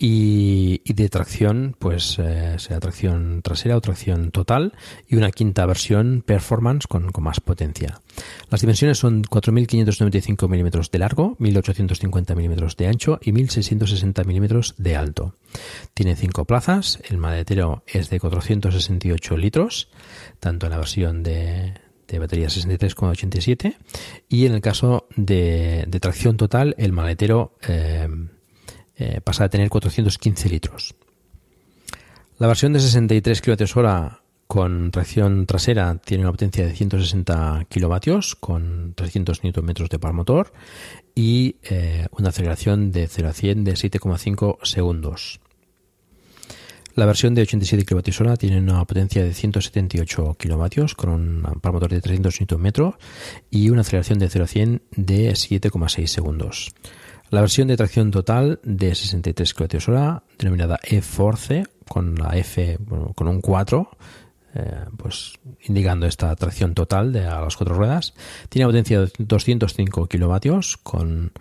Y, y, de tracción, pues eh, sea tracción trasera o tracción total y una quinta versión performance con, con más potencia. Las dimensiones son 4.595 milímetros de largo, 1.850 milímetros de ancho y 1.660 milímetros de alto. Tiene cinco plazas, el maletero es de 468 litros, tanto en la versión de, de batería 63,87 y en el caso de, tracción total el maletero eh, eh, pasa a tener 415 litros. La versión de 63 kWh con tracción trasera tiene una potencia de 160 kilovatios con 300 Nm de par motor y eh, una aceleración de 0 a 100 de 7,5 segundos. La versión de 87 kWh tiene una potencia de 178 kW con un par motor de 300 Nm y una aceleración de 0 a 100 de 7,6 segundos. La versión de tracción total de 63 kWh, denominada E-Force, con la F bueno, con un 4, eh, pues indicando esta tracción total de a las cuatro ruedas, tiene potencia de 205 kW con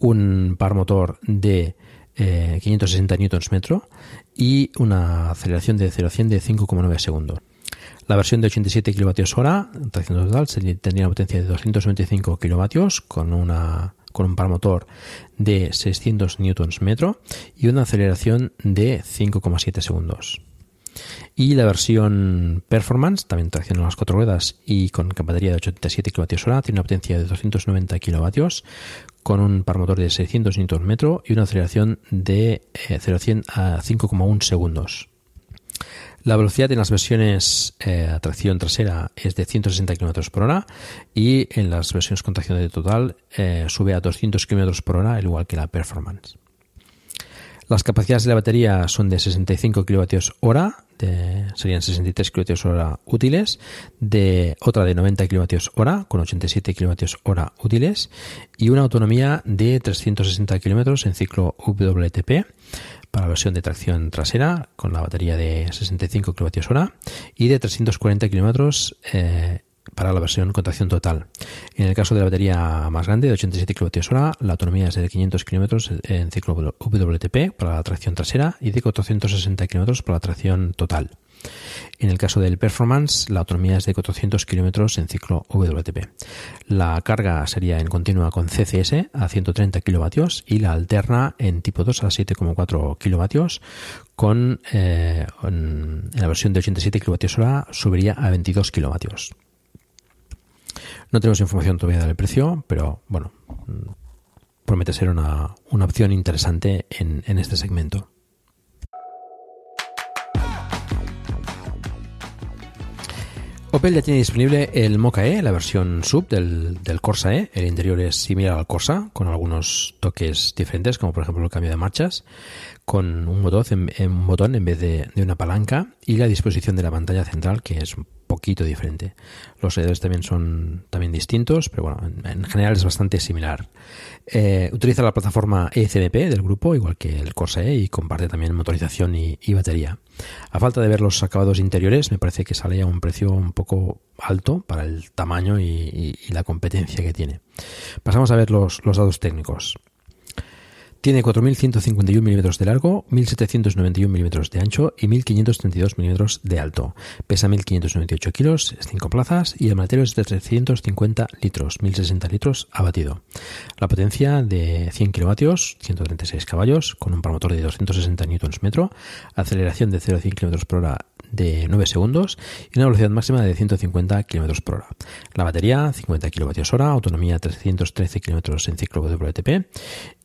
un par motor de eh, 560 Nm y una aceleración de 0 a 100 de 5,9 segundos. La versión de 87 kWh, tracción total, tendría una potencia de 295 kW con, una, con un par motor de 600 Nm y una aceleración de 5,7 segundos. Y la versión Performance, también tracción en las cuatro ruedas y con batería de 87 kWh, tiene una potencia de 290 kW con un par motor de 600 Nm y una aceleración de 0 a 100 a 5,1 segundos. La velocidad en las versiones eh, a tracción trasera es de 160 km por hora y en las versiones con tracción de total eh, sube a 200 km por hora, al igual que la Performance. Las capacidades de la batería son de 65 kWh, serían 63 kWh útiles, de otra de 90 kWh con 87 kWh útiles y una autonomía de 360 km en ciclo WTP para la versión de tracción trasera con la batería de 65 kWh y de 340 km eh, para la versión con tracción total. En el caso de la batería más grande, de 87 kWh, la autonomía es de 500 km en ciclo WTP para la tracción trasera y de 460 km para la tracción total. En el caso del Performance, la autonomía es de 400 km en ciclo WTP. La carga sería en continua con CCS a 130 kW y la alterna en tipo 2 a 7,4 kW con eh, en la versión de 87 kWh subiría a 22 kW. No tenemos información todavía del precio, pero bueno, mm, promete ser una, una opción interesante en, en este segmento. Opel ya tiene disponible el Mocha E, la versión sub del, del, Corsa E. El interior es similar al Corsa, con algunos toques diferentes, como por ejemplo el cambio de marchas, con un botón en, un botón en vez de, de, una palanca y la disposición de la pantalla central, que es poquito diferente. Los seguidores también son también distintos, pero bueno, en, en general es bastante similar. Eh, utiliza la plataforma ECMP del grupo, igual que el Corsa E, y comparte también motorización y, batería. A falta de ver los acabados interiores, me parece que sale a un precio un poco alto para el tamaño y la competencia que tiene. Pasamos a ver los, los datos técnicos. Tiene 4.151 milímetros de largo, 1.791 milímetros de ancho y 1.532 milímetros de alto. Pesa 1.598 kilos, es 5 plazas y el maletero es de 350 litros, 1.060 litros abatido. La potencia de 100 kilovatios, 136 caballos, con un par de 260 Nm, aceleración de 0 a 100 km por hora de 9 segundos y una velocidad máxima de 150 km por hora. La batería 50 kWh, autonomía 313 km en ciclo WLTP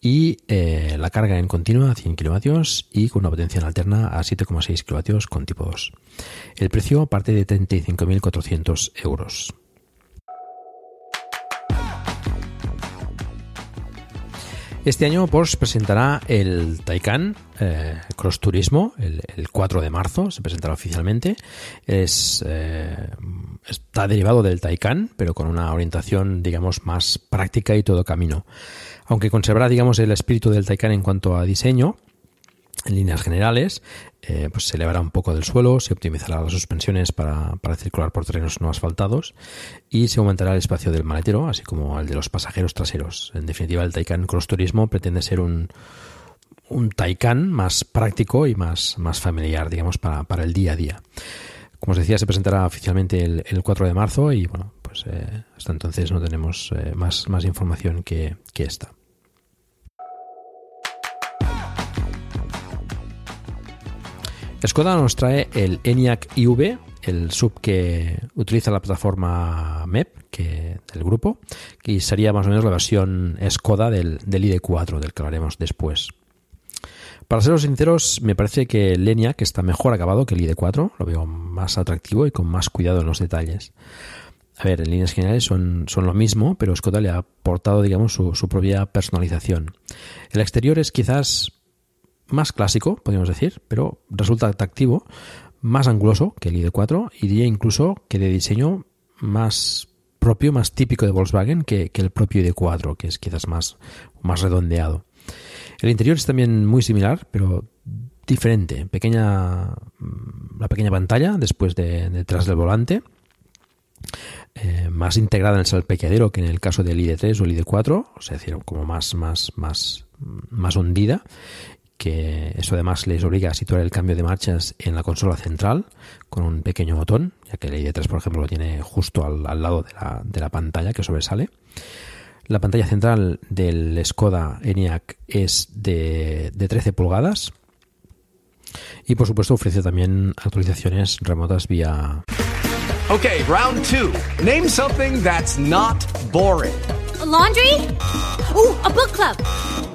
y eh, la carga en continua a 100 kW y con una potencia en alterna a 7,6 kW con tipo 2. El precio parte de 35.400 euros. Este año Porsche presentará el Taycan eh, Cross Turismo el, el, 4 de marzo, se presentará oficialmente. Es, eh, está derivado del Taycan, pero con una orientación, digamos, más práctica y todo camino. Aunque conservará, digamos, el espíritu del Taycan en cuanto a diseño, en líneas generales, eh, pues se elevará un poco del suelo, se optimizará las suspensiones para, para, circular por terrenos no asfaltados y se aumentará el espacio del maletero, así como el de los pasajeros traseros. En definitiva, el Taycan Cross Turismo pretende ser un, un Taycan más práctico y más, más familiar, digamos, para, para, el día a día. Como os decía, se presentará oficialmente el, el 4 de marzo y bueno, pues eh, hasta entonces no tenemos eh, más, más información que, que esta. Skoda nos trae el ENIAC IV, el sub que utiliza la plataforma MEP que, del grupo, y sería más o menos la versión Skoda del, del ID4, del que hablaremos después. Para ser sinceros, me parece que el ENIAC está mejor acabado que el ID4, lo veo más atractivo y con más cuidado en los detalles. A ver, en líneas generales son, son lo mismo, pero Skoda le ha aportado, digamos, su propia personalización. El exterior es quizás más clásico, podríamos decir, pero resulta atractivo, más anguloso que el ID4 y diría incluso que de diseño más propio, más típico de Volkswagen que, que el propio ID4, que es quizás más, más redondeado. El interior es también muy similar, pero diferente. Pequeña, la pequeña pantalla después de detrás del volante. Eh, más integrada en el salpequeadero que en el caso del ID3 o el ID4, o sea, como más, más, más, más hundida que eso además les obliga a situar el cambio de marchas en la consola central con un pequeño botón, ya que el ID3 por ejemplo lo tiene justo al, al lado de la, de la, pantalla que sobresale. La pantalla central del Skoda ENIAC es de, de 13 pulgadas y por supuesto ofrece también actualizaciones remotas vía... Ok, round 2. Name something that's not boring. A laundry? Uh, a book club.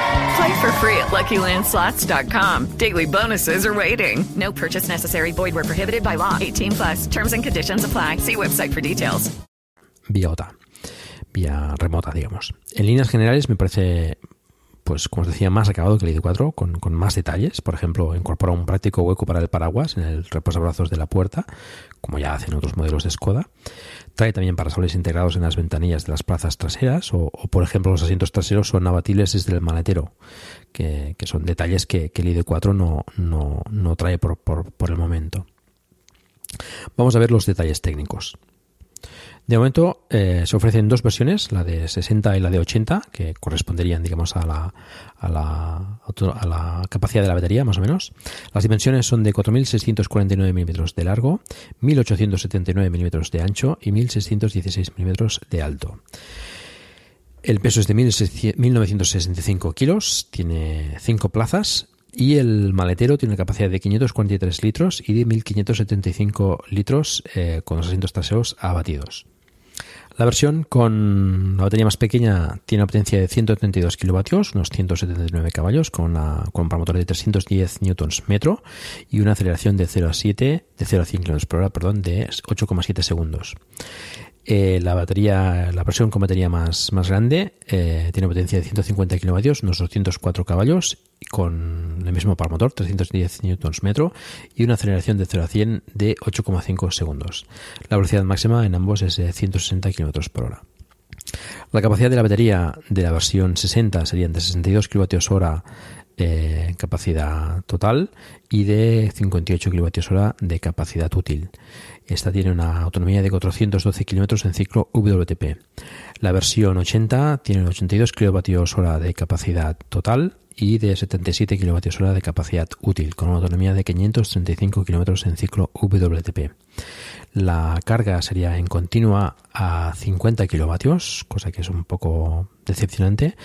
Play for free at LuckyLandSlots.com. Daily bonuses are waiting. No purchase necessary. Void were prohibited by law. 18 plus. Terms and conditions apply. See website for details. Vía OTA. Vía remota, digamos. En líneas generales me parece pues como os decía, más acabado que el ID4, con, con, más detalles. Por ejemplo, incorpora un práctico hueco para el paraguas en el reposabrazos de la puerta, como ya hacen otros modelos de Skoda. Trae también parasoles integrados en las ventanillas de las plazas traseras o, por ejemplo, los asientos traseros son abatibles desde el maletero, que, son detalles que, el ID4 no, no, trae por, por el momento. Vamos a ver los detalles técnicos. De momento eh, se ofrecen dos versiones, la de 60 y la de 80, que corresponderían, digamos, a la, a la, a la capacidad de la batería, más o menos. Las dimensiones son de 4.649 milímetros de largo, 1.879 milímetros de ancho y 1.616 milímetros de alto. El peso es de 1.965 kilos, tiene 5 plazas y el maletero tiene una capacidad de 543 litros y de 1.575 litros eh, con los asientos traseros abatidos. La versión con la batería más pequeña tiene una potencia de 132 kilovatios, unos 179 caballos, con, una, con un motor de 310 newtons metro y una aceleración de 0 a 7, de 0 a 100 km por hora, perdón, de 8,7 segundos. Eh, la batería, la versión con batería más, más grande eh, tiene potencia de 150 kilovatios, unos 204 caballos, con el mismo par motor, 310 newtons metro, y una aceleración de 0 a 100 de 8,5 segundos. La velocidad máxima en ambos es de 160 kilómetros por hora. La capacidad de la batería de la versión 60 serían de 62 kWh eh, capacidad total y de 58 kWh de capacidad útil. Esta tiene una autonomía de 412 kilómetros en ciclo WTP. La versión 80 tiene 82 kWh de capacidad total y de 77 kWh de capacidad útil, con una autonomía de 535 km en ciclo WTP. La carga sería en continua a 50 kilovatios, cosa que es un poco decepcionante.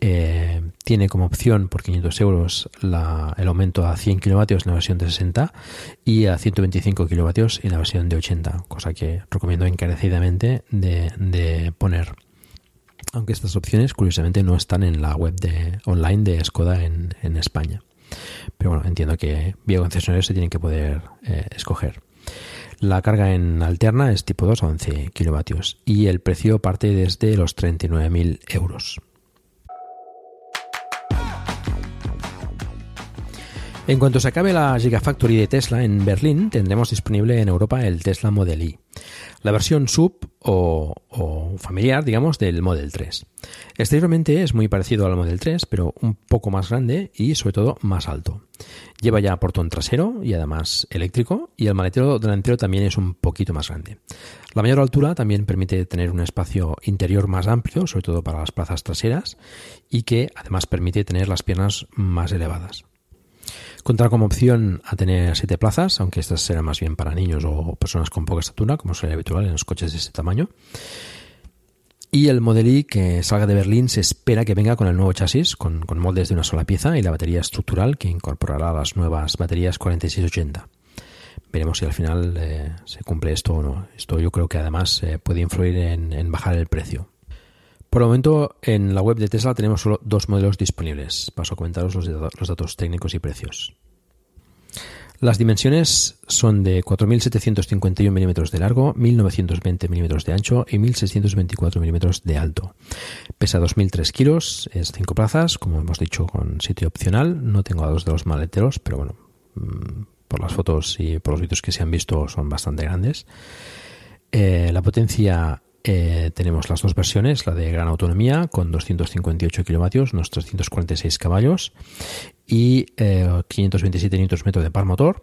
Eh, tiene como opción por 500 euros el aumento a 100 kilovatios en la versión de 60 y a 125 kilovatios en la versión de 80, cosa que recomiendo encarecidamente de poner aunque estas opciones curiosamente no están en la web de, online de Skoda en, España. Pero bueno, entiendo que vía concesionarios se tienen que poder eh, escoger. La carga en alterna es tipo 2 a 11 kilovatios y el precio parte desde los 39.000 euros. En cuanto se acabe la Gigafactory de Tesla en Berlín, tendremos disponible en Europa el Tesla Model Y la versión sub o, familiar, digamos, del Model 3. Exteriormente es muy parecido al Model 3, pero un poco más grande y sobre todo más alto. Lleva ya portón trasero y además eléctrico y el maletero delantero también es un poquito más grande. La mayor altura también permite tener un espacio interior más amplio, sobre todo para las plazas traseras, y que además permite tener las piernas más elevadas. Contará como opción a tener siete plazas, aunque estas serán más bien para niños o personas con poca estatura, como suele habitual en los coches de este tamaño. Y el Model I que salga de Berlín se espera que venga con el nuevo chasis, con, moldes de una sola pieza y la batería estructural que incorporará las nuevas baterías 4680. Veremos si al final eh, se cumple esto o no. Esto yo creo que además eh, puede influir en bajar el precio. Por el momento, en la web de Tesla tenemos solo dos modelos disponibles. Paso a comentaros los, datos técnicos y precios. Las dimensiones son de 4.751 milímetros de largo, 1.920 milímetros de ancho y 1.624 milímetros de alto. Pesa 2.003 kilos, es 5 plazas, como hemos dicho, con sitio opcional. No tengo datos de los maleteros, pero bueno, mm, por las fotos y por los vídeos que se han visto son bastante grandes. Eh, la potencia eh, tenemos las dos versiones, la de gran autonomía con 258 kilovatios, unos 346 caballos y 527 eh, Nm de par motor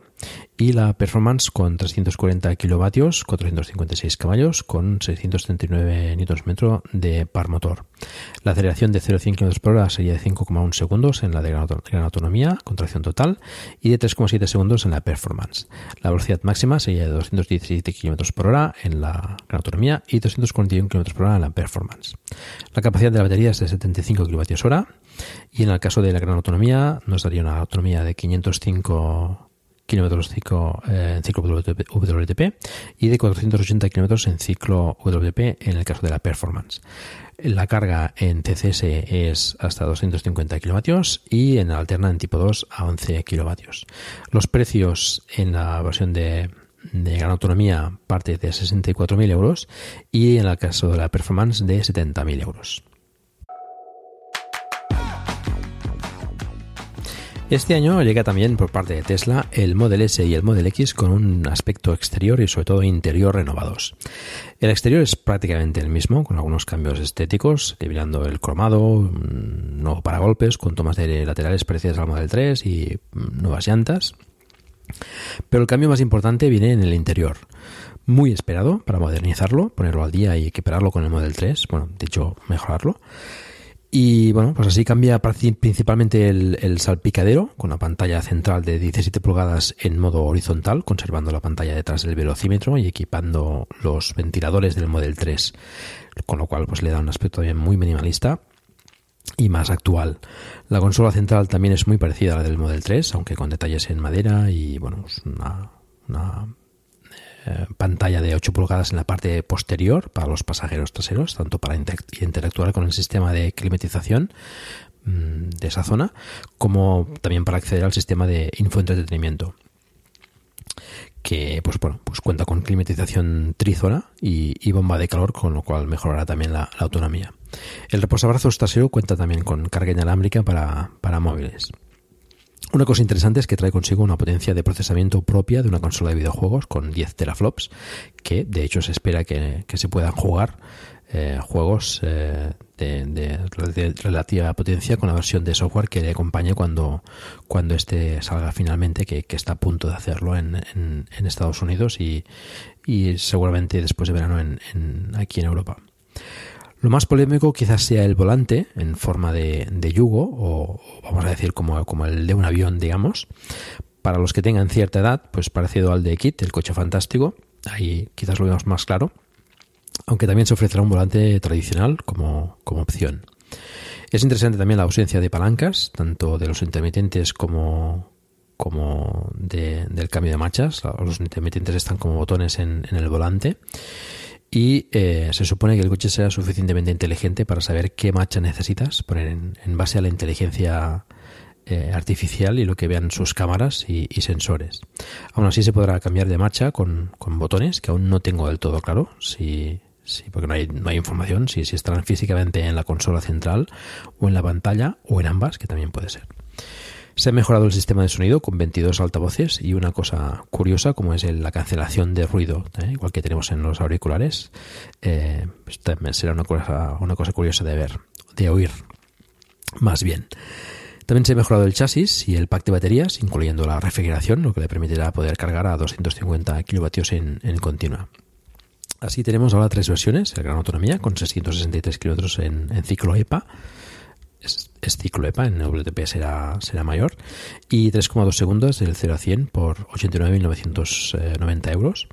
y la Performance con 340 kilovatios, 456 caballos con 639 Nm de par motor. La aceleración de 0 a 100 km por hora sería de 5,1 segundos en la de gran autonomía con tracción total y de 3,7 segundos en la Performance. La velocidad máxima sería de 217 km por hora en la gran autonomía y 241 km por hora en la Performance. La capacidad de la batería es de 75 kWh y en el caso de la gran autonomía nos daría una autonomía de 505 kilómetros eh, en ciclo WTP y de 480 kilómetros en ciclo WTP en el caso de la Performance. La carga en TCS es hasta 250 kilovatios y en alterna en tipo 2 a 11 kilovatios. Los precios en la versión de, de gran autonomía parte de 64.000 euros y en el caso de la Performance de 70.000 euros. Este año llega también por parte de Tesla el Model S y el Model X con un aspecto exterior y sobre todo interior renovados. El exterior es prácticamente el mismo, con algunos cambios estéticos, eliminando el cromado, un nuevo paragolpes con tomas de laterales parecidas al Model 3 y nuevas llantas. Pero el cambio más importante viene en el interior. Muy esperado para modernizarlo, ponerlo al día y equipararlo con el Model 3, bueno, de hecho, mejorarlo. Y bueno, pues así cambia principalmente el, salpicadero con la pantalla central de 17 pulgadas en modo horizontal, conservando la pantalla detrás del velocímetro y equipando los ventiladores del Model 3, con lo cual pues le da un aspecto bien muy minimalista y más actual. La consola central también es muy parecida a la del Model 3, aunque con detalles en madera y bueno, pues una eh, pantalla de 8 pulgadas en la parte posterior para los pasajeros traseros, tanto para interactuar con el sistema de climatización mm, de esa zona, como también para acceder al sistema de infoentretenimiento que pues bueno pues cuenta con climatización trizona y, bomba de calor con lo cual mejorará también la, autonomía. El reposabrazos trasero cuenta también con carga inalámbrica para, para móviles una cosa interesante es que trae consigo una potencia de procesamiento propia de una consola de videojuegos con 10 teraflops, que de hecho se espera que, se puedan jugar eh, juegos eh, de, relativa potencia con la versión de software que le acompañe cuando, cuando este salga finalmente, que, está a punto de hacerlo en, en, Estados Unidos y, y, seguramente después de verano en, aquí en Europa. Lo más polémico quizás sea el volante en forma de, yugo, o vamos a decir como, como, el de un avión, digamos. Para los que tengan cierta edad, pues parecido al de Kit, el coche fantástico. Ahí quizás lo vemos más claro. Aunque también se ofrecerá un volante tradicional como, como opción. Es interesante también la ausencia de palancas, tanto de los intermitentes como, como del cambio de marchas. Los intermitentes están como botones en el volante y eh, se supone que el coche sea suficientemente inteligente para saber qué marcha necesitas, poner en, base a la inteligencia eh, artificial y lo que vean sus cámaras y, sensores. Aún así se podrá cambiar de marcha con, botones, que aún no tengo del todo claro si, porque no hay, no hay información, si, si estarán físicamente en la consola central o en la pantalla o en ambas, que también puede ser. Se ha mejorado el sistema de sonido con 22 altavoces y una cosa curiosa como es la cancelación de ruido, ¿eh? igual que tenemos en los auriculares. Eh, pues también será una cosa, una cosa curiosa de ver, de oír, más bien. También se ha mejorado el chasis y el pack de baterías, incluyendo la refrigeración, lo que le permitirá poder cargar a 250 kilovatios en, continua. Así tenemos ahora tres versiones, el gran autonomía con 663 kilómetros en, en ciclo EPA, es, ciclo EPA, en WTP será, será mayor, y 3,2 segundos del 0 a 100 por 89.990 euros.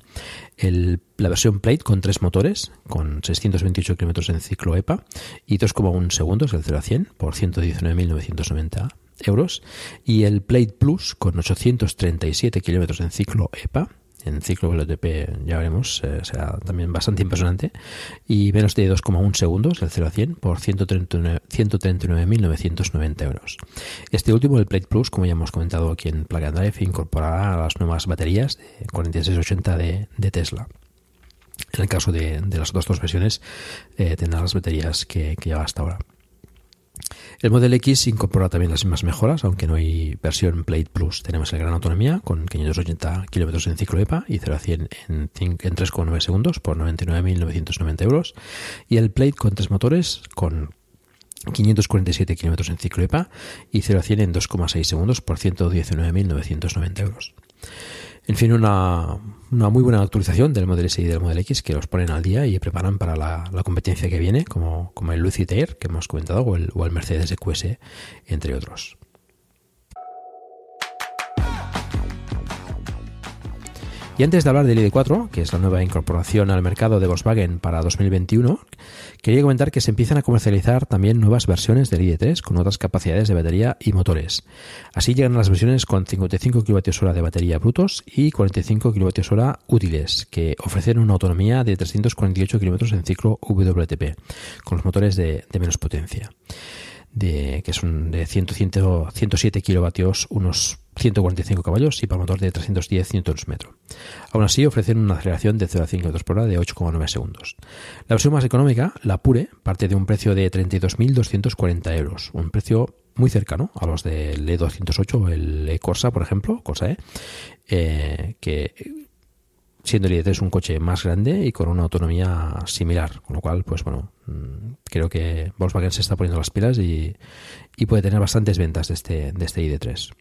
El, la versión Plate con tres motores, con 628 kilómetros en ciclo EPA, y 2,1 segundos del 0 a 100 por 119.990 euros. Y el Plate Plus con 837 kilómetros en ciclo EPA, en ciclo WLTP ya veremos, eh, será también bastante impresionante. Y menos de 2,1 segundos del 0 a 100 por 139.990 euros. Este último, el Plate Plus, como ya hemos comentado aquí en Plug and Drive, incorporará las nuevas baterías de 4680 de, de Tesla. En el caso de, las otras dos versiones, eh, tendrá las baterías que, que lleva hasta ahora. El Model X incorpora también las mismas mejoras, aunque no hay versión Plate Plus. Tenemos el gran autonomía con 580 km en ciclo EPA y 0 a 100 en, 3,9 segundos por 99.990 euros. Y el Plate con tres motores con 547 km en ciclo EPA y 0 a 100 en 2,6 segundos por 119.990 euros. En fin, una, muy buena actualización del Model S y del Model X que los ponen al día y preparan para la, competencia que viene, como, como, el Lucid Air que hemos comentado o el, o el Mercedes EQS, entre otros. Y antes de hablar del ID4, que es la nueva incorporación al mercado de Volkswagen para 2021, quería comentar que se empiezan a comercializar también nuevas versiones del ID3 con otras capacidades de batería y motores. Así llegan las versiones con 55 kWh de batería brutos y 45 kWh útiles, que ofrecen una autonomía de 348 km en ciclo WTP, con los motores de, menos potencia. De, que son de 100, 107 kilovatios, unos 145 caballos y para motor de 310 Nm. Aún así, ofrecen una aceleración de 0 a 5 km por hora de 8,9 segundos. La versión más económica, la Pure, parte de un precio de 32.240 euros, un precio muy cercano a los del E208 o el E-Corsa, por ejemplo, Corsa E, eh, que siendo el ID3 un coche más grande y con una autonomía similar, con lo cual, pues bueno, mm, creo que Volkswagen se está poniendo las pilas y, y puede tener bastantes ventas de este, de este ID3.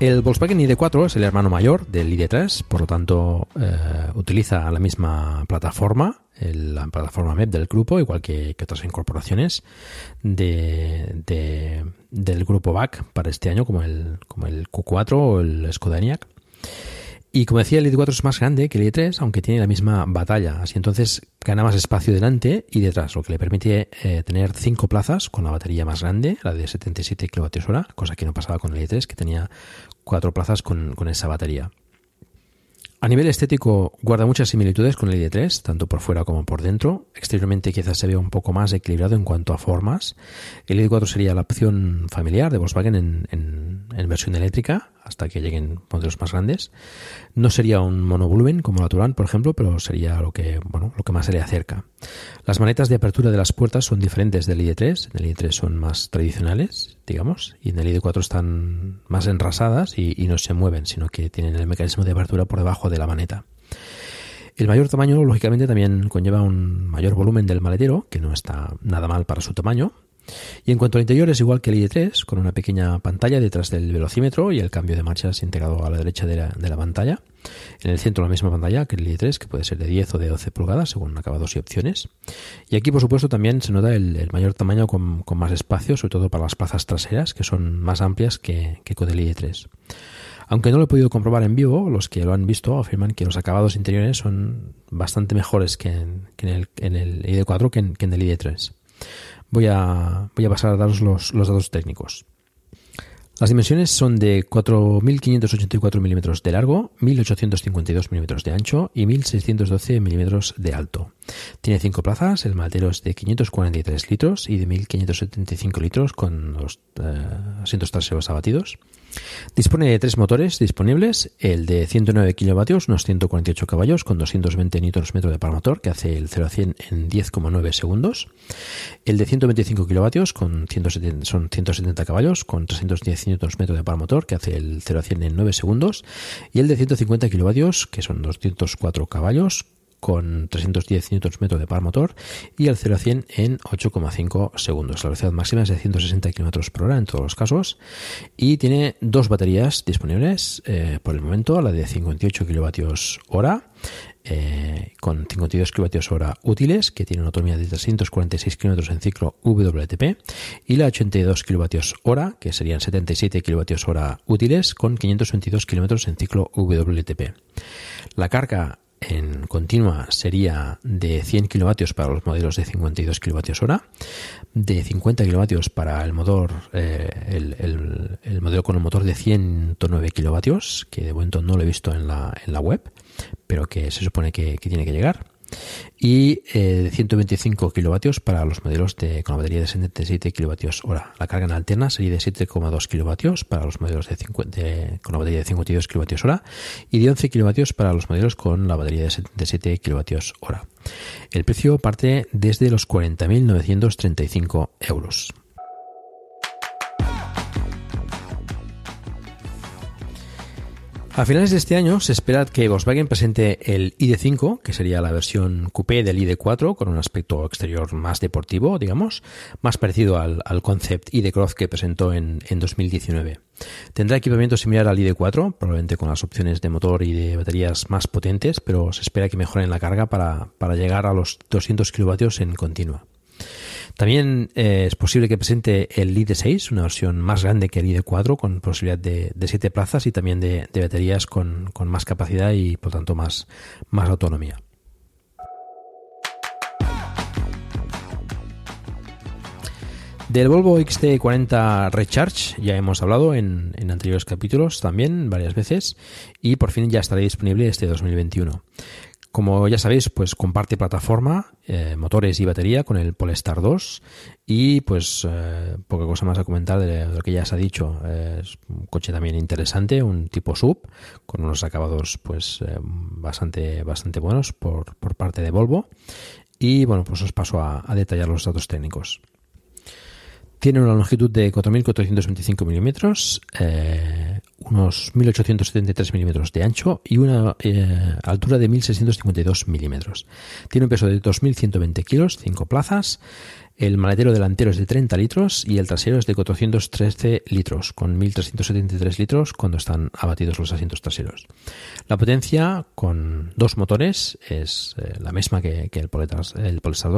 El Volkswagen ID4 es el hermano mayor del ID3, por lo tanto eh, utiliza la misma plataforma, la plataforma MEP del grupo, igual que, otras incorporaciones de, del grupo BAC para este año, como el, como el Q4 o el Skoda Enyaq. Y como decía, el ID4 es más grande que el ID3, aunque tiene la misma batalla. Así entonces gana más espacio delante y detrás, lo que le permite eh, tener cinco plazas con la batería más grande, la de 77 kWh, cosa que no pasaba con el ID3, que tenía cuatro plazas con, con esa batería. A nivel estético guarda muchas similitudes con el ID3, tanto por fuera como por dentro. Exteriormente quizás se vea un poco más equilibrado en cuanto a formas. El ID4 sería la opción familiar de Volkswagen en, versión eléctrica, hasta que lleguen modelos más grandes. No sería un monovolumen como la Touran, por ejemplo, pero sería lo que, bueno, lo que más se le acerca. Las manetas de apertura de las puertas son diferentes del ID3. En el ID3 son más tradicionales, digamos, y en el ID4 están más enrasadas y, no se mueven, sino que tienen el mecanismo de apertura por debajo de la maneta. El mayor tamaño, lógicamente, también conlleva un mayor volumen del maletero, que no está nada mal para su tamaño, y en cuanto al interior es igual que el ID3, con una pequeña pantalla detrás del velocímetro y el cambio de marchas integrado a la derecha de la, pantalla. En el centro la misma pantalla que el ID3, que puede ser de 10 o de 12 pulgadas según acabados y opciones. Y aquí, por supuesto, también se nota el, mayor tamaño con, más espacio, sobre todo para las plazas traseras, que son más amplias que, con el ID3. Aunque no lo he podido comprobar en vivo, los que lo han visto afirman que los acabados interiores son bastante mejores que en, el, ID4 que en el ID3 voy a, a pasar a daros los, datos técnicos. Las dimensiones son de 4.584 milímetros de largo, 1.852 milímetros de ancho y 1.612 milímetros de alto. Tiene cinco plazas, el maletero es de 543 litros y de 1.575 litros con los eh, asientos traseros abatidos. Dispone de tres motores disponibles, el de 109 kilovatios, unos 148 caballos con 220 Nm de par motor que hace el 0 a 100 en 10,9 segundos, el de 125 kilovatios con 170, son 170 caballos con 310 Nm de par motor que hace el 0 a 100 en 9 segundos. Y el de 150 kilovatios que son 204 caballos con 310 Nm de par motor y al 0 a 100 en 8,5 segundos. La velocidad máxima es de 160 km por hora en todos los casos y tiene dos baterías disponibles eh, por el momento, la de 58 kWh eh, con 52 kWh útiles, que tiene una autonomía de 346 km en ciclo WTP, y la 82 kWh, que serían 77 kWh útiles, con 522 km en ciclo WTP. La carga en continua sería de 100 kilovatios para los modelos de 52 kilovatios hora, de 50 kilovatios para el motor, eh, el, modelo con un motor de 109 kilovatios, que de momento no lo he visto en la, en la web, pero que se supone que tiene que llegar y eh, de 125 kilovatios para los modelos de, con la batería de 77 kilovatios hora. La carga en alterna sería de 7,2 kilovatios para los modelos de, 50, con la batería de 52 kilovatios hora y de 11 kilovatios para los modelos con la batería de 77 kilovatios hora. El precio parte desde los 40.935 euros. A finales de este año se espera que Volkswagen presente el ID5, que sería la versión coupé del ID4, con un aspecto exterior más deportivo, digamos, más parecido al, concept ID Cross que presentó en, 2019. Tendrá equipamiento similar al ID4, probablemente con las opciones de motor y de baterías más potentes, pero se espera que mejoren la carga para, para llegar a los 200 kilovatios en continua. También eh, es posible que presente el ID6, una versión más grande que el ID4, con posibilidad de, de 7 plazas y también de, baterías con, más capacidad y por tanto más, autonomía. Del Volvo XT40 Recharge ya hemos hablado en, en, anteriores capítulos también varias veces y por fin ya estará disponible este 2021. Como ya sabéis, pues comparte plataforma, eh, motores y batería con el Polestar 2 y pues eh, poca cosa más a comentar de, lo que ya se ha dicho. es un coche también interesante, un tipo sub con unos acabados pues eh, bastante bastante buenos por, por parte de Volvo y bueno, pues os paso a detallar los datos técnicos. Tiene una longitud de 4.425 milímetros, eh, unos 1.873 milímetros de ancho y una eh, altura de 1.652 milímetros. Tiene un peso de 2.120 kilos, 5 plazas. El maletero delantero es de 30 litros y el trasero es de 413 litros, con 1.373 litros cuando están abatidos los asientos traseros. La potencia con dos motores es eh, la misma que, el, poletas,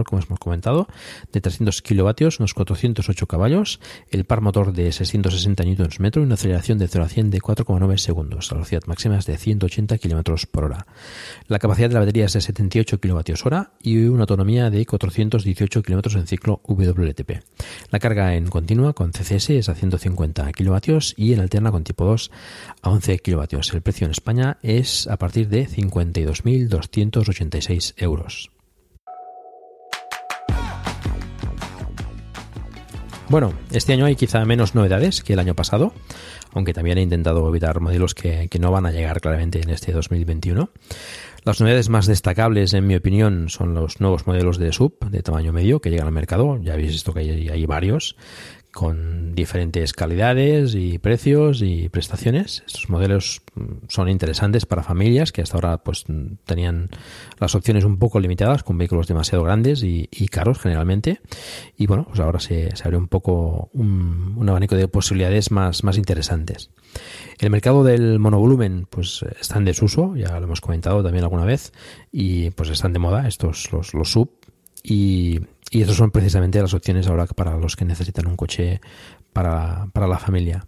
como hemos comentado, de 300 kilovatios, unos 408 caballos, el par motor de 660 Nm y una aceleración de 0 a 100 de 4,9 segundos. La velocidad máxima es de 180 km por hora. La capacidad de la batería es de 78 kilovatios hora y una autonomía de 418 km en ciclo WLTP. La carga en continua con CCS es a 150 kilovatios y en alterna con tipo 2 a 11 kilovatios. El precio en España es a partir de 52.286 euros. Bueno, este año hay quizá menos novedades que el año pasado, aunque también he intentado evitar modelos que, que no van a llegar claramente en este 2021. Las novedades más destacables, en mi opinión, son los nuevos modelos de sub de tamaño medio que llegan al mercado. Ya habéis visto que hay, hay varios con diferentes calidades y precios y prestaciones. Estos modelos mm, son interesantes para familias que hasta ahora pues tenían las opciones un poco limitadas con vehículos demasiado grandes y, y caros generalmente. Y bueno, pues ahora se, se abre un poco un, un, abanico de posibilidades más, más interesantes. El mercado del monovolumen pues está en desuso, ya lo hemos comentado también alguna vez, y pues están de moda estos los, los sub y, y estas son precisamente las opciones ahora para los que necesitan un coche para, para la familia.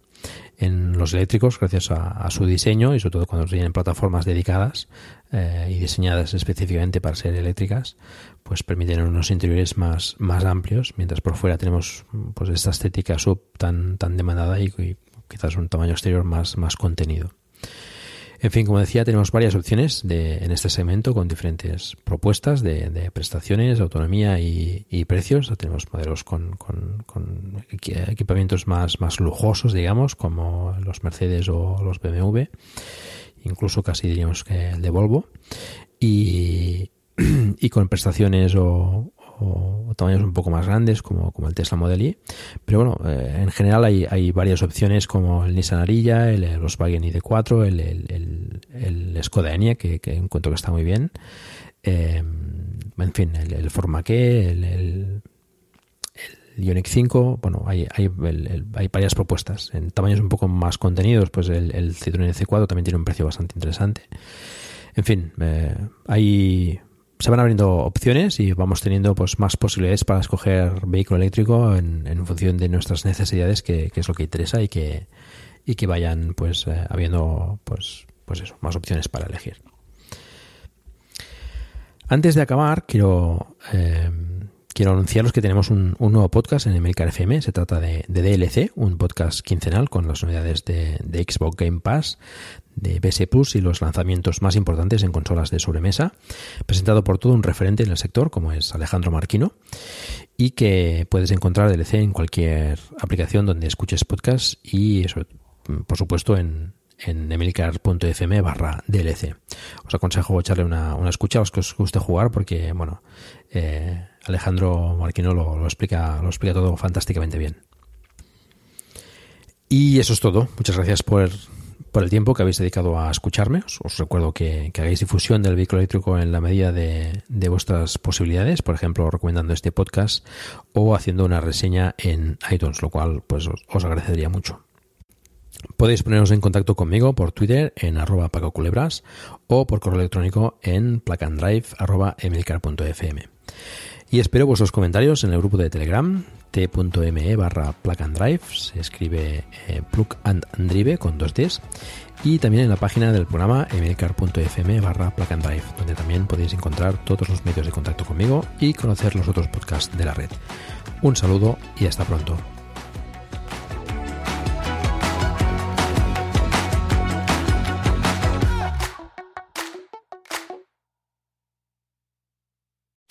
En los eléctricos, gracias a, a, su diseño y sobre todo cuando tienen plataformas dedicadas eh, y diseñadas específicamente para ser eléctricas, pues permiten unos interiores más, más amplios, mientras por fuera tenemos pues esta estética sub tan, tan demandada y, y quizás un tamaño exterior más, más contenido. En fin, como decía, tenemos varias opciones de, en este segmento con diferentes propuestas de, prestaciones, autonomía y, precios. Tenemos modelos con, equipamientos más, lujosos, digamos, como los Mercedes o los BMW, incluso casi diríamos que el de Volvo, y, con prestaciones o, tamaños un poco más grandes como, el Tesla Model Y. Pero bueno, eh, en general hay, hay, varias opciones como el Nissan Ariya, el, Volkswagen ID4, el, el, el, Skoda que, que, encuentro que está muy bien. Eh, en fin, el, el Formaque, el, el, Ioniq 5, bueno, hay, hay, hay, varias propuestas. En tamaños un poco más contenidos, pues el, Citroën C4 también tiene un precio bastante interesante. En fin, eh, hay se van abriendo opciones y vamos teniendo pues más posibilidades para escoger vehículo eléctrico en, en función de nuestras necesidades, que, que, es lo que interesa y que, y que vayan pues eh, habiendo pues, pues eso, más opciones para elegir. Antes de acabar, quiero eh, anunciaros que tenemos un, nuevo podcast en Emilcar FM. Se trata de, DLC, un podcast quincenal con las novedades de, de Xbox Game Pass, de PS Plus y los lanzamientos más importantes en consolas de sobremesa, presentado por todo un referente en el sector como es Alejandro Marquino y que puedes encontrar DLC en cualquier aplicación donde escuches podcast y eso, por supuesto en, en emilcar.fm barra DLC. Os aconsejo echarle una, una escucha a los que os guste jugar porque, bueno, eh, Alejandro Marquino lo, explica, lo explica todo fantásticamente bien. Y eso es todo. Muchas gracias por por el tiempo que habéis dedicado a escucharme. Os, recuerdo que, que, hagáis difusión del vehículo eléctrico en la medida de, de, vuestras posibilidades, por ejemplo, recomendando este podcast o haciendo una reseña en iTunes, lo cual pues os agradecería mucho. Podéis poneros en contacto conmigo por Twitter en arroba pacoculebras o por correo electrónico en placandrive.emilcar.fm. Y espero vuestros comentarios en el grupo de Telegram t.me barra plug and drive, se escribe eh, plug and drive con dos Ds, y también en la página del programa emilcar.fm barra plug and drive, donde también podéis encontrar todos los medios de contacto conmigo y conocer los otros podcasts de la red. Un saludo y hasta pronto.